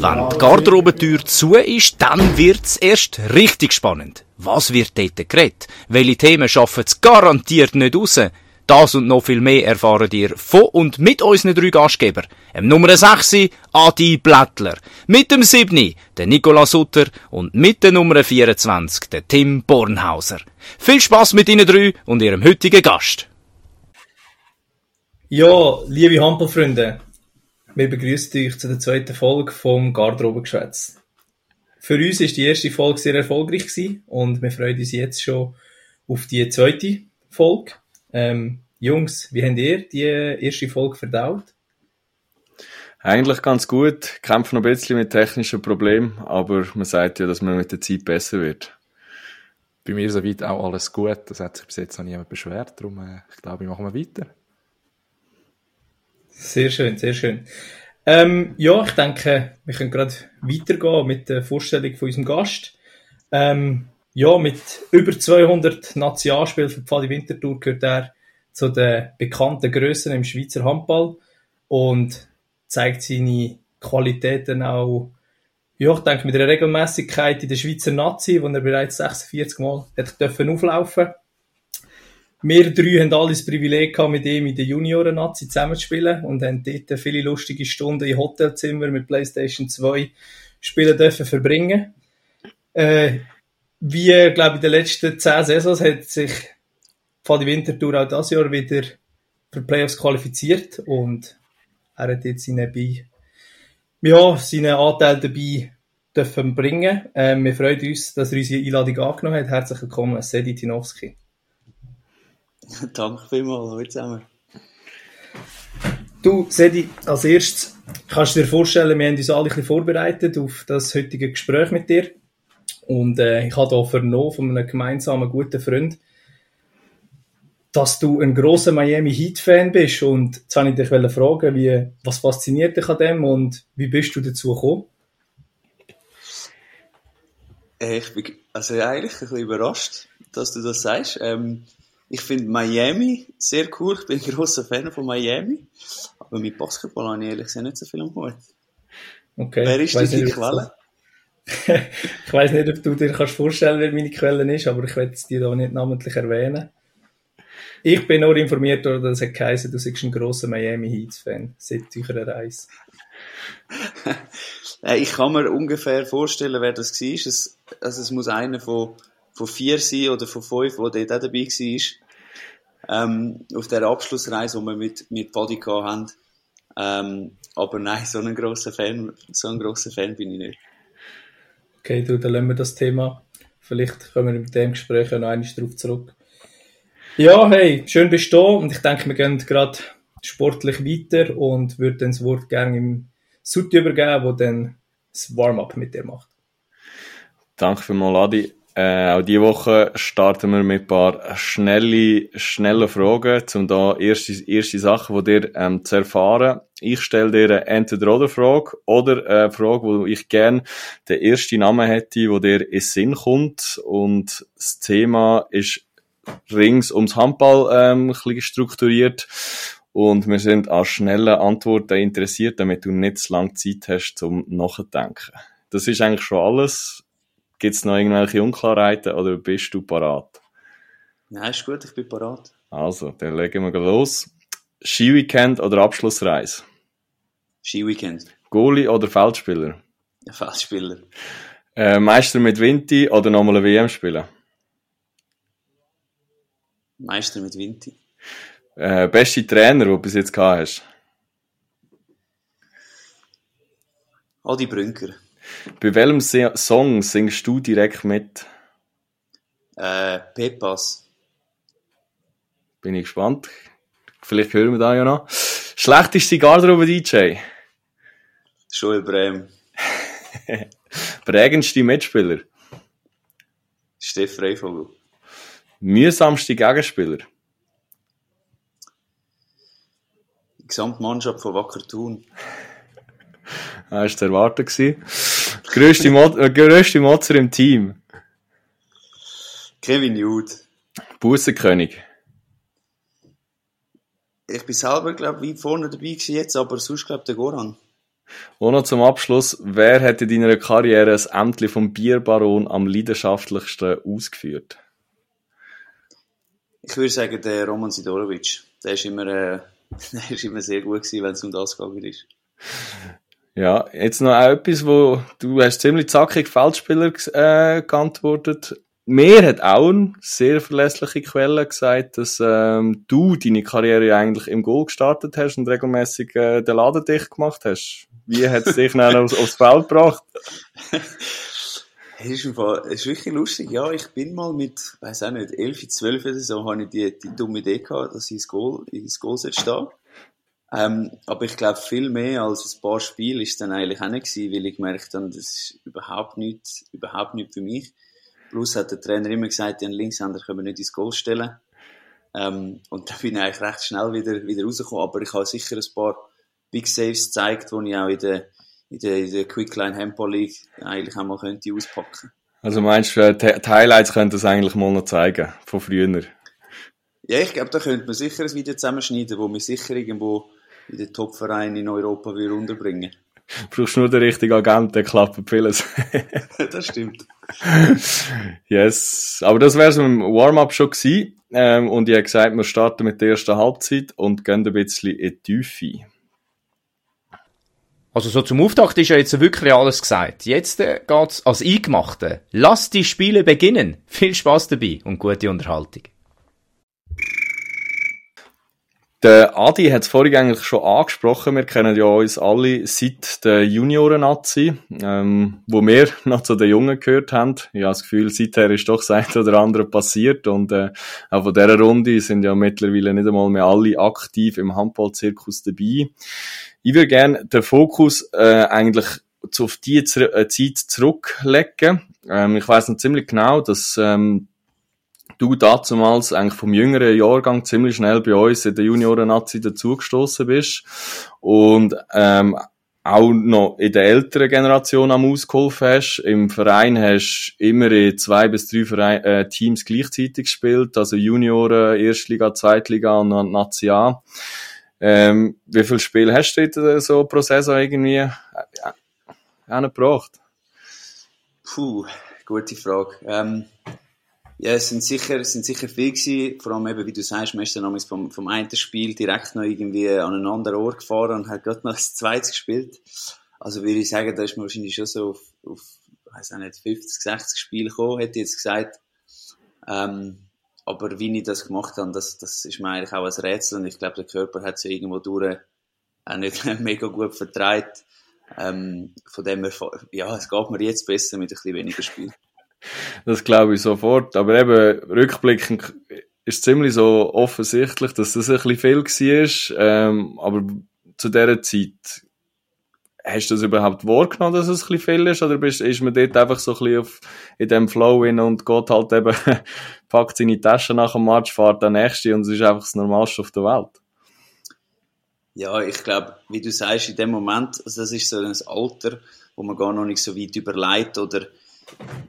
Wenn die Garderobentür zu ist, dann wird's erst richtig spannend. Was wird dort geredet? Welche Themen schaffen es garantiert nicht raus? Das und noch viel mehr erfahren ihr von und mit unseren drei Gastgeber. Im Nummer 6 Adi Blättler, mit dem 7 der Nicola Sutter und mit der Nummer 24 der Tim Bornhauser. Viel Spaß mit Ihnen drei und Ihrem heutigen Gast. Ja, liebe Handballfreunde, wir begrüßen euch zu der zweiten Folge vom Garderobengeschwätz. Für uns ist die erste Folge sehr erfolgreich gewesen und wir freuen uns jetzt schon auf die zweite Folge. Ähm, Jungs, wie habt ihr die erste Folge verdaut? Eigentlich ganz gut. Kämpfen noch ein bisschen mit technischen Problemen, aber man sagt ja, dass man mit der Zeit besser wird. Bei mir soweit auch alles gut. Das hat sich bis jetzt noch niemand beschwert. Darum, äh, ich glaube, wir machen weiter. Sehr schön, sehr schön. Ähm, ja, ich denke, wir können gerade weitergehen mit der Vorstellung von unserem Gast. Ähm, ja, mit über 200 Nationalspielen für Pfadi Winterthur gehört er zu den bekannten Grössen im Schweizer Handball und zeigt seine Qualitäten auch, ja, ich denke, mit einer Regelmäßigkeit in der Schweizer Nazi, wo er bereits 46 Mal hat auflaufen wir drei haben alle das Privileg gehabt, mit ihm in der Junioren-Nazi zusammenzuspielen und haben dort viele lustige Stunden in Hotelzimmer mit Playstation 2 spielen dürfen verbringen. Äh, wie, glaube ich, in den letzten zehn Saisons hat sich Fadi Winterthur auch dieses Jahr wieder für Playoffs qualifiziert und er hat jetzt seine, Bei ja, seinen Anteil dabei dürfen bringen. Äh, wir freuen uns, dass er unsere Einladung angenommen hat. Herzlich willkommen, Sedi Tinowski. Danke vielmals, hallo zusammen. Du, Sedi, als erstes kannst du dir vorstellen, wir haben uns alle ein bisschen vorbereitet auf das heutige Gespräch mit dir. Und äh, ich habe hier vernommen von einem gemeinsamen guten Freund, dass du ein großer Miami Heat-Fan bist. Und jetzt wollte ich dich fragen, wie, was fasziniert dich an dem und wie bist du dazu gekommen? Äh, ich bin also eigentlich ein bisschen überrascht, dass du das sagst. Ähm, ich finde Miami sehr cool. Ich bin ein großer Fan von Miami. Aber mit Basketball habe ich ehrlich gesagt nicht so viel am Hut. Okay. Wer ist deine Quelle? ich weiß nicht, ob du dir kannst vorstellen, wer meine Quelle ist, aber ich werde es dir da nicht namentlich erwähnen. Ich bin nur informiert worden, dass es geheißen, du bist ein grosser Miami Heat-Fan seit eurer Reise. ich kann mir ungefähr vorstellen, wer das war. Es, also es muss einer von von vier sein oder von fünf, der dort auch dabei war. Ähm, auf der Abschlussreise, die wir mit, mit Paddy haben. Ähm, aber nein, so ein grosser Fan, so ein grosser Fan bin ich nicht. Okay, du, dann lassen wir das Thema. Vielleicht kommen wir mit dem Gespräch noch einmal darauf zurück. Ja, hey, schön bist du und ich denke, wir gehen gerade sportlich weiter und würde dann das Wort gerne im Sud übergeben, der dann das Warm-up mit dir macht. Danke für mal, Adi. Äh, auch diese Woche starten wir mit ein paar schnelle, schnelle Fragen, um da erste, erste Sachen von dir ähm, zu erfahren. Ich stelle dir eine Entweder-Oder-Frage oder eine Frage, wo ich gerne den ersten Namen hätte, wo dir in Sinn kommt. Und das Thema ist rings ums Handball ähm, ein bisschen strukturiert. Und wir sind an schnellen Antworten interessiert, damit du nicht zu lange Zeit hast zum Nachdenken. Das ist eigentlich schon alles. Gibt es noch irgendwelche Unklarheiten oder bist du parat? Nein, ist gut, ich bin parat. Also, dann legen wir los. Skiweekend oder Abschlussreise? Skiweekend. Goalie oder Feldspieler? Feldspieler. Äh, Meister mit Vinti oder nochmal eine WM spielen? Meister mit Vinti. Äh, beste Trainer, den du bis jetzt gehabt hast? Adi Brünker. Bei welchem Song singst du direkt mit? Äh, Pepas. Bin ich gespannt. Vielleicht hören wir da ja noch. Schlechteste Garderobe-DJ? Joel Brehm. Prägendste Mitspieler? Steff Reifogel. Mühsamste Gegenspieler? Die Gesamtmannschaft von Wacker Thun. Das war zu erwarten. Grösste, Mo äh, grösste Motzer im Team? Kevin Jude. Bussenkönig? ich bin selber, glaube ich, weit vorne dabei gewesen jetzt, aber sonst, glaube ich, der Goran. Und noch zum Abschluss, wer hätte in deiner Karriere das Ämtli vom Bierbaron am leidenschaftlichsten ausgeführt? Ich würde sagen, der Roman Sidorovic. Der ist immer, äh, der ist immer sehr gut gewesen, wenn es um das gegangen ist. Ja, jetzt noch etwas, wo du hast ziemlich zackig Feldspieler äh, geantwortet. Mir hat auch eine sehr verlässliche Quelle gesagt, dass ähm, du deine Karriere eigentlich im Goal gestartet hast und regelmäßig äh, den Laden dicht gemacht hast. Wie hat es dich dann aufs, aufs Feld gebracht? Es ist, ist wirklich lustig. Ja, ich bin mal mit, weiß auch nicht, 11, 12 oder so, habe ich die, die dumme Idee gehabt, dass ich ins Goal, ins Goal stehe. Ähm, aber ich glaube, viel mehr als ein paar Spiele ist es dann eigentlich auch nicht gewesen, weil ich gemerkt habe, das ist überhaupt nicht, überhaupt nicht für mich. Plus hat der Trainer immer gesagt, den Linkshänder können wir nicht ins Goal stellen. Ähm, und da bin ich eigentlich recht schnell wieder, wieder rausgekommen. Aber ich habe sicher ein paar Big Saves gezeigt, die ich auch in der, in der, in der Quickline Handball League eigentlich auch mal könnte auspacken. Also meinst du, die Highlights könnte das eigentlich mal noch zeigen, von früher? Ja, ich glaube, da könnte man sicher ein Video zusammenschneiden, wo wir sicher irgendwo in den Top-Vereinen in Europa wieder unterbringen. brauchst nur den richtigen Agent, der klappt vieles. das stimmt. yes. Aber das wäre so im Warm-up schon gewesen. Ähm, und ich habe gesagt, wir starten mit der ersten Halbzeit und gehen ein bisschen in die Tiefe. Also so zum Auftakt ist ja jetzt wirklich alles gesagt. Jetzt äh, geht's als Eingemachte. Lass die Spiele beginnen. Viel Spaß dabei und gute Unterhaltung. Der Adi hat es vorhin eigentlich schon angesprochen. Wir kennen ja uns alle seit der Junioren-Nazi, ähm, wo wir noch zu den Jungen gehört haben. Ich habe das Gefühl, seither ist doch das eine oder andere passiert und äh, auch von dieser Runde sind ja mittlerweile nicht einmal mehr alle aktiv im Handballzirkus dabei. Ich würde gerne den Fokus äh, eigentlich auf die äh, Zeit zurücklegen. Ähm, ich weiß noch ziemlich genau, dass ähm, du damals eigentlich vom jüngeren Jahrgang ziemlich schnell bei uns in der Junioren-Nazi dazugestoßen bist und ähm, auch noch in der älteren Generation am ausgeholfen hast. Im Verein hast du immer in zwei bis drei Verein, äh, Teams gleichzeitig gespielt, also Junioren, Erstliga, Zweitliga und Nazi A. Ähm, wie viele Spiele hast du in so pro Saison irgendwie äh, äh, gebracht? Puh, gute Frage. Ähm ja, es sind sicher, es sind sicher viel gewesen. Vor allem eben, wie du sagst, man ist dann vom, vom einen Spiel direkt noch irgendwie an einen anderen Ort gefahren und hat gerade noch das zweite gespielt. Also würde ich sagen, da ist man wahrscheinlich schon so auf, auf weiß auch nicht, 50, 60 Spiele gekommen, hätte ich jetzt gesagt. Ähm, aber wie ich das gemacht habe, das, das ist mir eigentlich auch ein Rätsel und ich glaube, der Körper hat sich irgendwo durch auch nicht mega gut vertreibt. Ähm, von dem her, ja, es geht mir jetzt besser mit ein bisschen weniger Spiel. Das glaube ich sofort. Aber eben, rückblickend ist ziemlich so offensichtlich, dass das ein bisschen viel war. Ähm, aber zu dieser Zeit, hast du das überhaupt wahrgenommen, dass es ein bisschen viel ist? Oder bist, ist man dort einfach so ein bisschen auf, in dem Flow hin und geht halt eben, packt seine Tasche nach dem Match, fährt der nächste und es ist einfach das Normalste auf der Welt? Ja, ich glaube, wie du sagst, in dem Moment, also das ist so ein Alter, wo man gar noch nicht so weit überlegt oder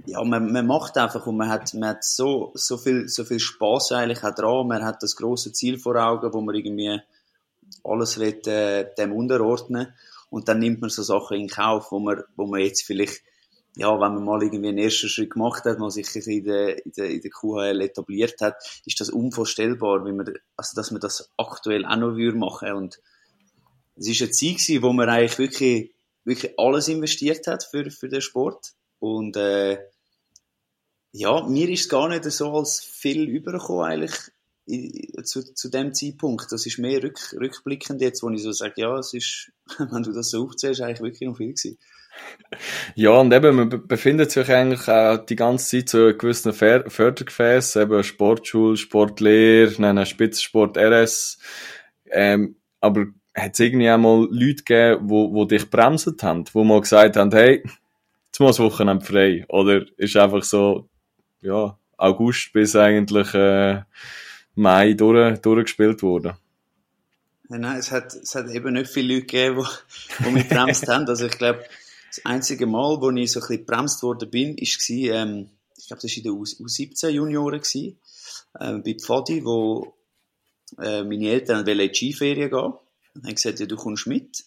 ja, man, man macht einfach und man hat, man hat so, so viel, so viel Spaß eigentlich auch dran. Man hat das große Ziel vor Augen, wo man irgendwie alles will, äh, dem unterordnen. Und dann nimmt man so Sachen in Kauf, wo man, wo man jetzt vielleicht, ja, wenn man mal irgendwie einen ersten Schritt gemacht hat, mal sich in der, in der, in der QHL etabliert hat, ist das unvorstellbar, wie man, also, dass man das aktuell auch noch würde machen. Und es ist eine Zeit gewesen, wo man eigentlich wirklich, wirklich alles investiert hat für, für den Sport und äh, ja, mir ist es gar nicht so als viel übergekommen eigentlich zu, zu dem Zeitpunkt. Das ist mehr rück, rückblickend jetzt, wo ich so sage, ja, es ist, wenn du das so aufzählst, eigentlich wirklich noch viel gewesen. Ja, und eben, man befindet sich eigentlich auch die ganze Zeit so in gewissen Fördergefäßen, eben Sportschule, Sportlehre, dann Spitzensport, RS. Ähm, aber hat es irgendwie auch mal Leute gegeben, wo dich bremset haben, wo mal gesagt haben, hey, jetzt mal das Wochenende frei. Oder ist einfach so, ja, August bis eigentlich äh, Mai durch, durchgespielt worden? Nein, es hat, es hat eben nicht viele Leute gegeben, die, mich bremst haben. Also ich glaube, das einzige Mal, wo ich so ein bisschen bremst worden bin, war, ähm, ich glaube, das war in den U17-Junioren, ähm, bei Pfadi, wo äh, meine Eltern wollten in die Skiferien gehen. Dann haben gesagt, ja, du kommst mit.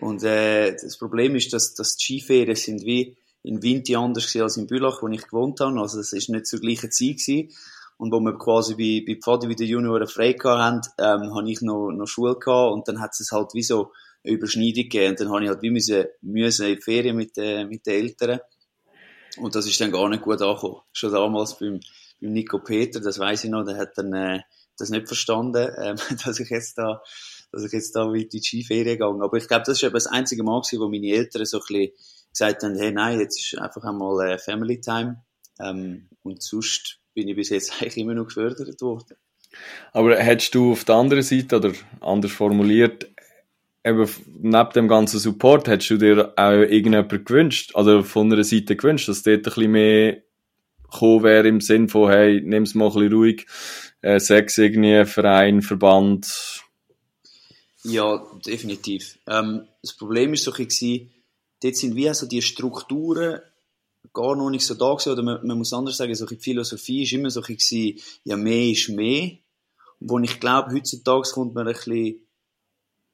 Und äh, das Problem ist, dass, dass die Skiferien sind wie in Winti anders als in Bülach, wo ich gewohnt habe. Also es ist nicht zur gleichen Zeit gewesen. Und wo wir quasi bei, bei Pfadi wie die Junioren frei haben, ähm, habe ich noch, noch Schule gehabt und dann hat es halt wie so eine Überschneidung gegeben. Und dann habe ich halt wie müssen, müssen in die Ferien mit, äh, mit den Eltern. Und das ist dann gar nicht gut angekommen. Schon damals beim, beim Nico Peter, das weiß ich noch, der hat dann äh, das nicht verstanden, ähm, dass ich jetzt da dass ich jetzt da weit in die Skiferien gegangen. Aber ich glaube, das ist eben das einzige Mal gewesen, wo meine Eltern so ein bisschen gesagt haben, hey, nein, jetzt ist einfach einmal äh, Family Time. Ähm, und sonst bin ich bis jetzt eigentlich immer noch gefördert worden. Aber hättest du auf der anderen Seite, oder anders formuliert, eben neben dem ganzen Support, hättest du dir auch irgendjemand gewünscht, also von einer Seite gewünscht, dass dort ein bisschen mehr gekommen wäre im Sinn von, hey, nimm's mal ein bisschen ruhig, äh, sechs irgendwie, Verein, Verband? Ja, definitiv. Ähm, das Problem ist so ein bisschen, dort sind wie also die Strukturen gar noch nicht so da gewesen, oder man, man muss anders sagen, so die Philosophie ist immer so ein bisschen, ja, mehr ist mehr. Wo ich glaube, heutzutage kommt man ein bisschen, ein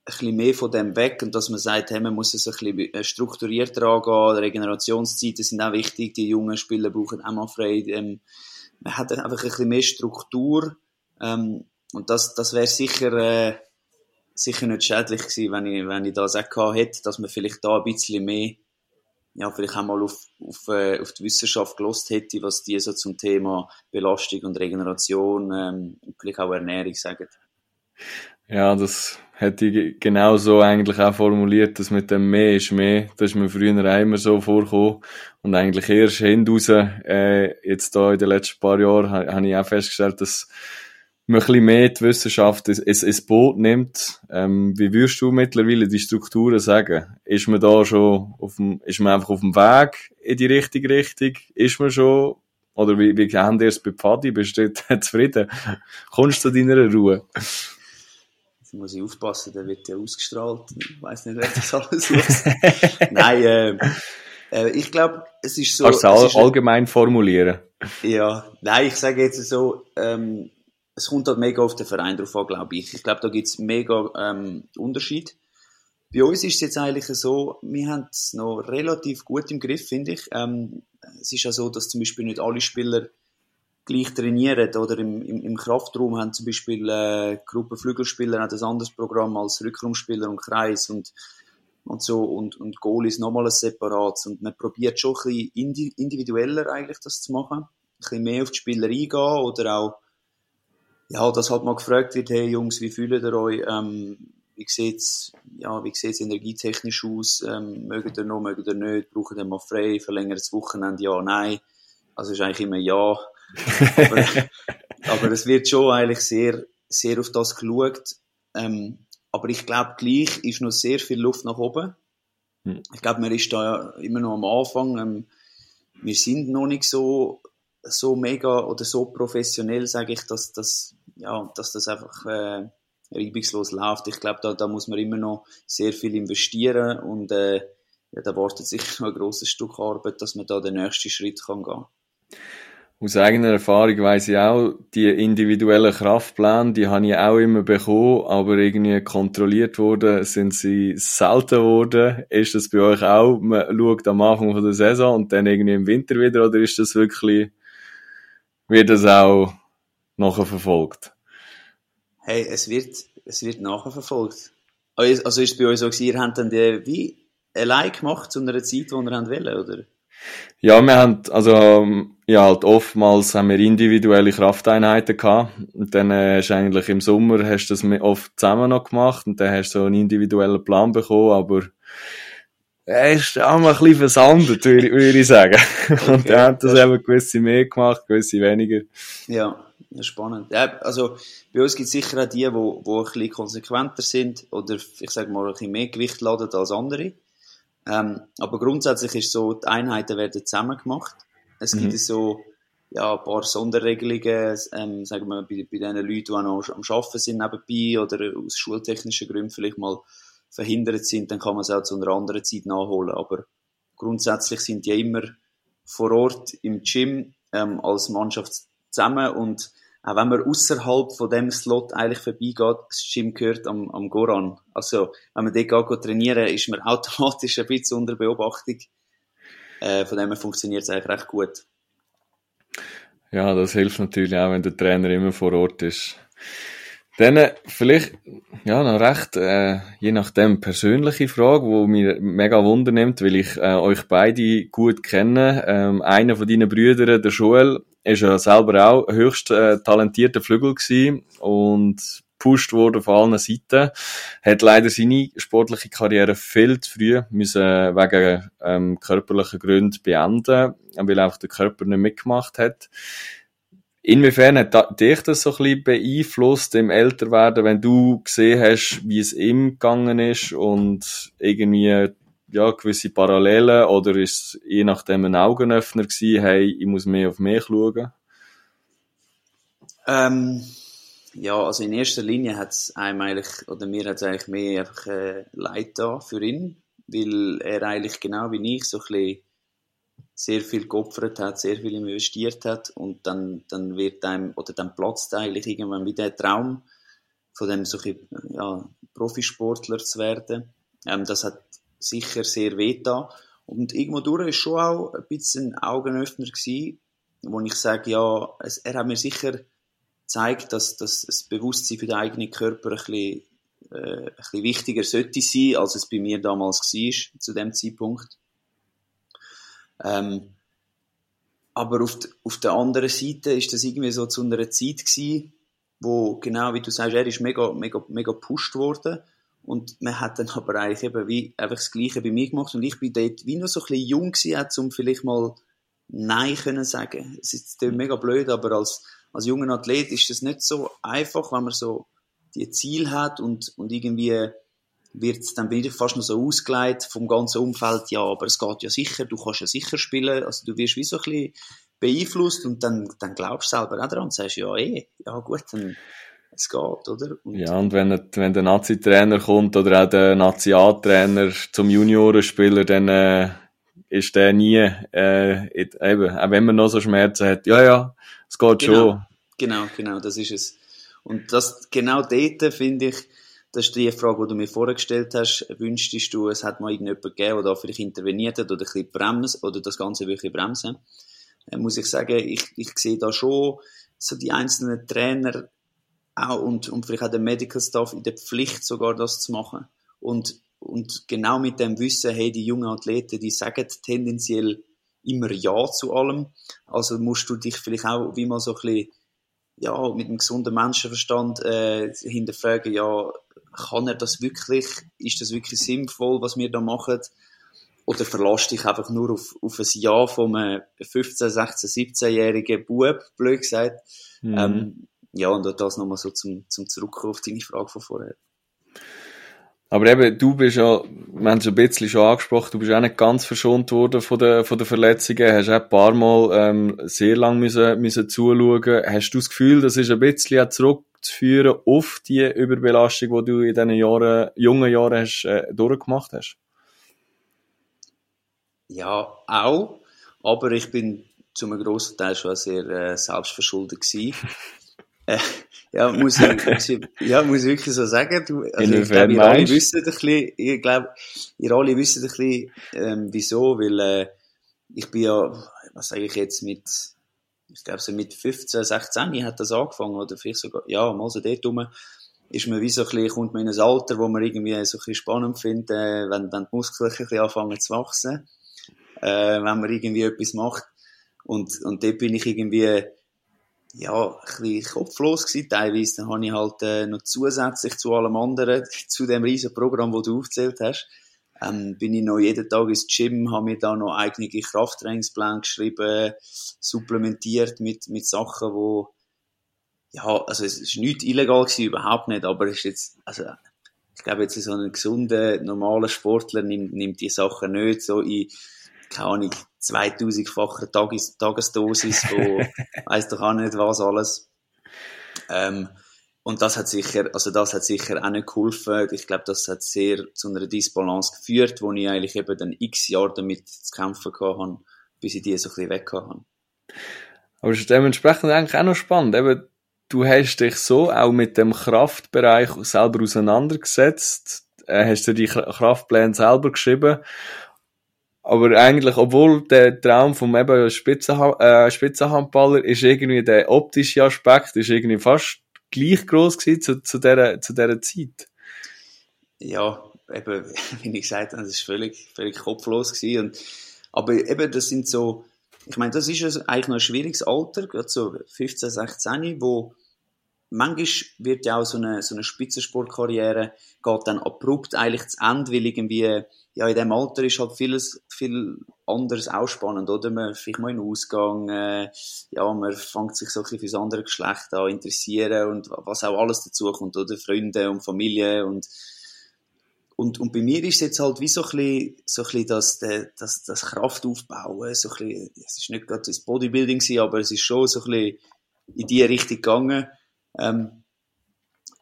bisschen mehr von dem weg und dass man sagt, hey, man muss es ein bisschen äh, strukturierter angehen, Regenerationszeiten sind auch wichtig, die jungen Spieler brauchen auch mal frei, ähm, man hat einfach ein bisschen mehr Struktur, ähm, und das, das wäre sicher, äh, sicher nicht schädlich gewesen, wenn ich, wenn ich das auch gehabt hätte, dass man vielleicht da ein bisschen mehr, ja, vielleicht auch mal auf, auf, äh, auf die Wissenschaft gelost hätte, was die so zum Thema Belastung und Regeneration, ähm, und vielleicht auch Ernährung sagen. Ja, das hätte ich genau so eigentlich auch formuliert, dass mit dem mehr ist mehr. Das ist mir früher auch immer so vorgekommen. Und eigentlich erst hinaus, äh, jetzt da in den letzten paar Jahren, habe ich auch festgestellt, dass man ein bisschen mehr die Wissenschaft ins, ins Boot nimmt. Ähm, wie würdest du mittlerweile die Strukturen sagen? Ist man da schon auf dem, ist man einfach auf dem Weg in die richtige Richtung? Ist man schon, oder wie, wie haben ihr es bei Pfadi? Bist du dort zufrieden? Kommst du zu deiner Ruhe? Jetzt muss ich aufpassen, der wird ja ausgestrahlt. Ich weiss nicht, wer das alles muss. Nein, äh, äh, ich glaube, es ist so. Kannst du all, allgemein formulieren? Ja, nein, ich sage jetzt so, ähm, es kommt halt mega auf den Verein drauf an, glaube ich. Ich glaube, da gibt es mega ähm, Unterschied. Bei uns ist es jetzt eigentlich so, wir haben es noch relativ gut im Griff, finde ich. Ähm, es ist ja so, dass zum Beispiel nicht alle Spieler gleich trainieren oder im, im, im Kraftraum haben zum Beispiel äh, Gruppe Flügelspieler hat ein anderes Programm als Rückraumspieler und Kreis und und so und und Goal ist nochmal ein separates und man probiert schon ein bisschen individueller eigentlich das zu machen, ein bisschen mehr auf die Spieler eingehen oder auch ja, dass halt mal gefragt wird, hey Jungs, wie fühlt ihr euch, ähm, wie sieht's, ja, wie sieht's energietechnisch aus, ähm, mögt ihr noch, mögt ihr nicht, braucht ihr mal frei, verlängertes Wochenende, ja, nein. Also ist eigentlich immer ja. aber, aber es wird schon eigentlich sehr, sehr auf das geschaut. Ähm, aber ich glaube, gleich ist noch sehr viel Luft nach oben. Hm. Ich glaube, man ist da immer noch am Anfang. Ähm, wir sind noch nicht so, so mega oder so professionell, sage ich, dass, dass ja, dass das einfach äh, reibungslos läuft. Ich glaube, da, da muss man immer noch sehr viel investieren und äh, ja, da wartet sich noch ein grosses Stück Arbeit, dass man da den nächsten Schritt kann gehen aus eigener Erfahrung weiß ich auch, die individuellen Kraftpläne, die habe ich auch immer bekommen, aber irgendwie kontrolliert worden sind sie selten worden. Ist das bei euch auch? Man schaut am Anfang der Saison und dann irgendwie im Winter wieder, oder ist das wirklich, wird das auch nachher verfolgt? Hey, es wird, es wird nachher verfolgt. Also, also ist es bei euch so gewesen, ihr habt dann die, wie, allein gemacht zu einer Zeit, wo ihr wollen, oder? Ja, wir haben, also, ja, halt oftmals haben wir individuelle Krafteinheiten gehabt. Und dann äh, hast du eigentlich im Sommer hast du das oft zusammen noch gemacht und dann hast du so einen individuellen Plan bekommen, aber er ist auch mal ein bisschen versandet, würde, ich sagen. Okay. Und dann hat das eben gewisse mehr gemacht, gewisse weniger. Ja. Ja, spannend. Ja, also bei uns gibt es sicher auch die, die, ein bisschen konsequenter sind oder ich sage mal ein bisschen mehr Gewicht laden als andere. Ähm, aber grundsätzlich ist so, die Einheiten werden zusammen gemacht. Es mhm. gibt so ja, ein paar Sonderregelungen, ähm, sagen wir bei, bei den Leuten, die auch noch am Arbeiten sind nebenbei oder aus schultechnischen Gründen vielleicht mal verhindert sind, dann kann man es auch zu einer anderen Zeit nachholen. Aber grundsätzlich sind die immer vor Ort im Gym ähm, als Mannschaft zusammen und auch wenn man außerhalb von dem Slot eigentlich vorbeigeht, das Gym gehört am, am Goran. Also, wenn man dort geht, trainieren, ist man automatisch ein bisschen unter Beobachtung. Äh, von dem her funktioniert es eigentlich recht gut. Ja, das hilft natürlich auch, wenn der Trainer immer vor Ort ist. Dann äh, vielleicht, ja, noch recht, äh, je nachdem, persönliche Frage, wo mir mega Wunder nimmt, weil ich äh, euch beide gut kenne. Ähm, einer von deinen Brüdern, der Joel, ist ja selber auch höchst äh, talentierter Flügel gewesen und gepusht worden von allen Seiten. Hat leider seine sportliche Karriere viel zu früh müssen wegen ähm, körperlichen Gründen beenden, weil einfach der Körper nicht mitgemacht hat. Inwiefern hat dich das so ein bisschen beeinflusst im Älterwerden, wenn du gesehen hast, wie es ihm gegangen ist und irgendwie ja, gewisse Parallelen oder ist es je nachdem ein Augenöffner gewesen, hey, ich muss mehr auf mich schauen? Ähm, ja, also in erster Linie hat es einem eigentlich, oder mir hat es eigentlich mehr einfach äh, Leid da für ihn, weil er eigentlich genau wie ich so ein bisschen sehr viel geopfert hat, sehr viel investiert hat und dann, dann wird einem, oder dann platzt eigentlich irgendwann wieder der Traum von dem so ein, ja, Profisportler zu werden. Ähm, das hat sicher sehr weh da und irgendwo durch ist schon auch ein bisschen ein Augenöffner gewesen, wo ich sage, ja, es, er hat mir sicher zeigt, dass, dass das Bewusstsein für den eigenen Körper ein bisschen, äh, ein bisschen wichtiger sollte sein, als es bei mir damals war, zu dem Zeitpunkt. Ähm, aber auf, auf der anderen Seite ist das irgendwie so zu einer Zeit gewesen, wo, genau wie du sagst, er ist mega, mega, mega gepusht worden. Und man hat dann aber eigentlich eben wie einfach das Gleiche bei mir gemacht. Und ich bin dort wie nur so ein bisschen jung gewesen, um vielleicht mal Nein können sagen. Es ist mega blöd, aber als, als junger Athlet ist das nicht so einfach, wenn man so die Ziel hat und, und irgendwie wird dann bin ich fast noch so ausgeleitet vom ganzen Umfeld, ja, aber es geht ja sicher, du kannst ja sicher spielen, also du wirst wie so ein bisschen beeinflusst und dann, dann glaubst du selber auch daran und sagst, ja, eh, ja gut, dann, es geht, oder? Und ja, und wenn, wenn der Nazi-Trainer kommt oder auch der Nazi-A-Trainer zum Juniorenspieler, dann äh, ist der nie, äh, eben, auch wenn man noch so Schmerzen hat, ja, ja, es geht genau, schon. Genau, genau, das ist es. Und das, genau dort finde ich, das ist die Frage, die du mir vorgestellt hast. Wünschtest du, es hat mal irgendjemand gegeben, der da vielleicht interveniert hat oder ein bisschen bremsen, oder das Ganze wirklich bremsen? Äh, muss ich sagen, ich, ich sehe da schon so die einzelnen Trainer auch und, und vielleicht auch der Medical Staff in der Pflicht sogar das zu machen. Und, und genau mit dem Wissen, hey, die jungen Athleten, die sagen tendenziell immer Ja zu allem. Also musst du dich vielleicht auch wie mal so ein bisschen ja, mit einem gesunden Menschenverstand äh, hinterfragen, ja, kann er das wirklich, ist das wirklich sinnvoll, was wir da machen? Oder verlässt dich einfach nur auf, auf ein Jahr von einem 15, 16, 17-jährigen Bub, blöd gesagt. Mhm. Ähm, ja, und das nochmal so zum, zum Zurückkommen auf deine Frage von vorher. Aber eben, du bist ja, wir haben es ein bisschen schon angesprochen, du bist auch nicht ganz verschont worden von den, von den Verletzungen, hast auch ein paar Mal ähm, sehr lang müssen, müssen zuschauen. Hast du das Gefühl, das ist ein bisschen auch zurückzuführen auf die Überbelastung, die du in diesen Jahren, jungen Jahren hast, äh, durchgemacht hast? Ja, auch. Aber ich bin zu einem grossen Teil schon sehr äh, selbstverschuldet gewesen. Äh, ja, muss ich, ja, muss ich wirklich so sagen. Du, also ich glaube, ihr alle wissen ein bisschen, ich glaube, ihr alle wissen ein bisschen, ähm, wieso, weil, äh, ich bin ja, was sage ich jetzt, mit, ich glaube, so mit 15, 16 hat das angefangen, oder vielleicht sogar, ja, mal so dort rum, ist man wie so ein bisschen, kommt man in ein Alter, wo man irgendwie so ein bisschen spannend findet, äh, wenn, wenn die Muskeln ein bisschen anfangen zu wachsen, äh, wenn man irgendwie etwas macht. Und, und dort bin ich irgendwie, ja, ein bisschen kopflos gewesen, teilweise. Dann habe ich halt äh, noch zusätzlich zu allem anderen, zu dem riesen Programm, das du aufgezählt hast, ähm, bin ich noch jeden Tag ins Gym, habe mir da noch eigene Krafttrainingspläne geschrieben, supplementiert mit, mit Sachen, wo, ja, also es ist nichts illegal gewesen, überhaupt nicht, aber es ist jetzt, also, ich glaube jetzt so ein gesunder, normaler Sportler nimmt, nimmt die Sachen nicht so in, keine Ahnung, 2000-facher Tages Tagesdosis von weiss doch auch nicht was alles. Ähm, und das hat sicher, also das hat sicher auch nicht geholfen. Ich glaube, das hat sehr zu einer Disbalance geführt, wo ich eigentlich eben dann x Jahre damit zu kämpfen hatte, bis ich die so ein bisschen weg hatte. Aber es ist dementsprechend eigentlich auch noch spannend. Eben, du hast dich so auch mit dem Kraftbereich selber auseinandergesetzt, äh, hast du die Kraftpläne selber geschrieben. Aber eigentlich, obwohl der Traum vom eben äh, Spitzenhandballer ist irgendwie der optische Aspekt, ist irgendwie fast gleich groß gewesen zu, zu dieser, zu dieser Zeit. Ja, eben, wie ich gesagt habe, das ist völlig, völlig kopflos gewesen. Und, aber eben, das sind so, ich meine, das ist eigentlich noch ein schwieriges Alter, gerade so 15, 16, wo manchmal wird ja auch so eine, so eine Spitzensportkarriere geht dann abrupt eigentlich zu Ende, weil irgendwie, ja, in dem Alter ist halt vieles, viel anderes auch spannend, oder? Man vielleicht mal in den Ausgang, äh, ja, man fängt sich so ein bisschen fürs andere Geschlecht an interessieren und was auch alles dazu kommt, oder? Freunde und Familie und, und, und bei mir ist es jetzt halt wie so ein bisschen, so ein bisschen das, das, das Kraft aufbauen, so ein bisschen, es ist nicht gerade das Bodybuilding gewesen, aber es ist schon so ein bisschen in die Richtung gegangen, ähm,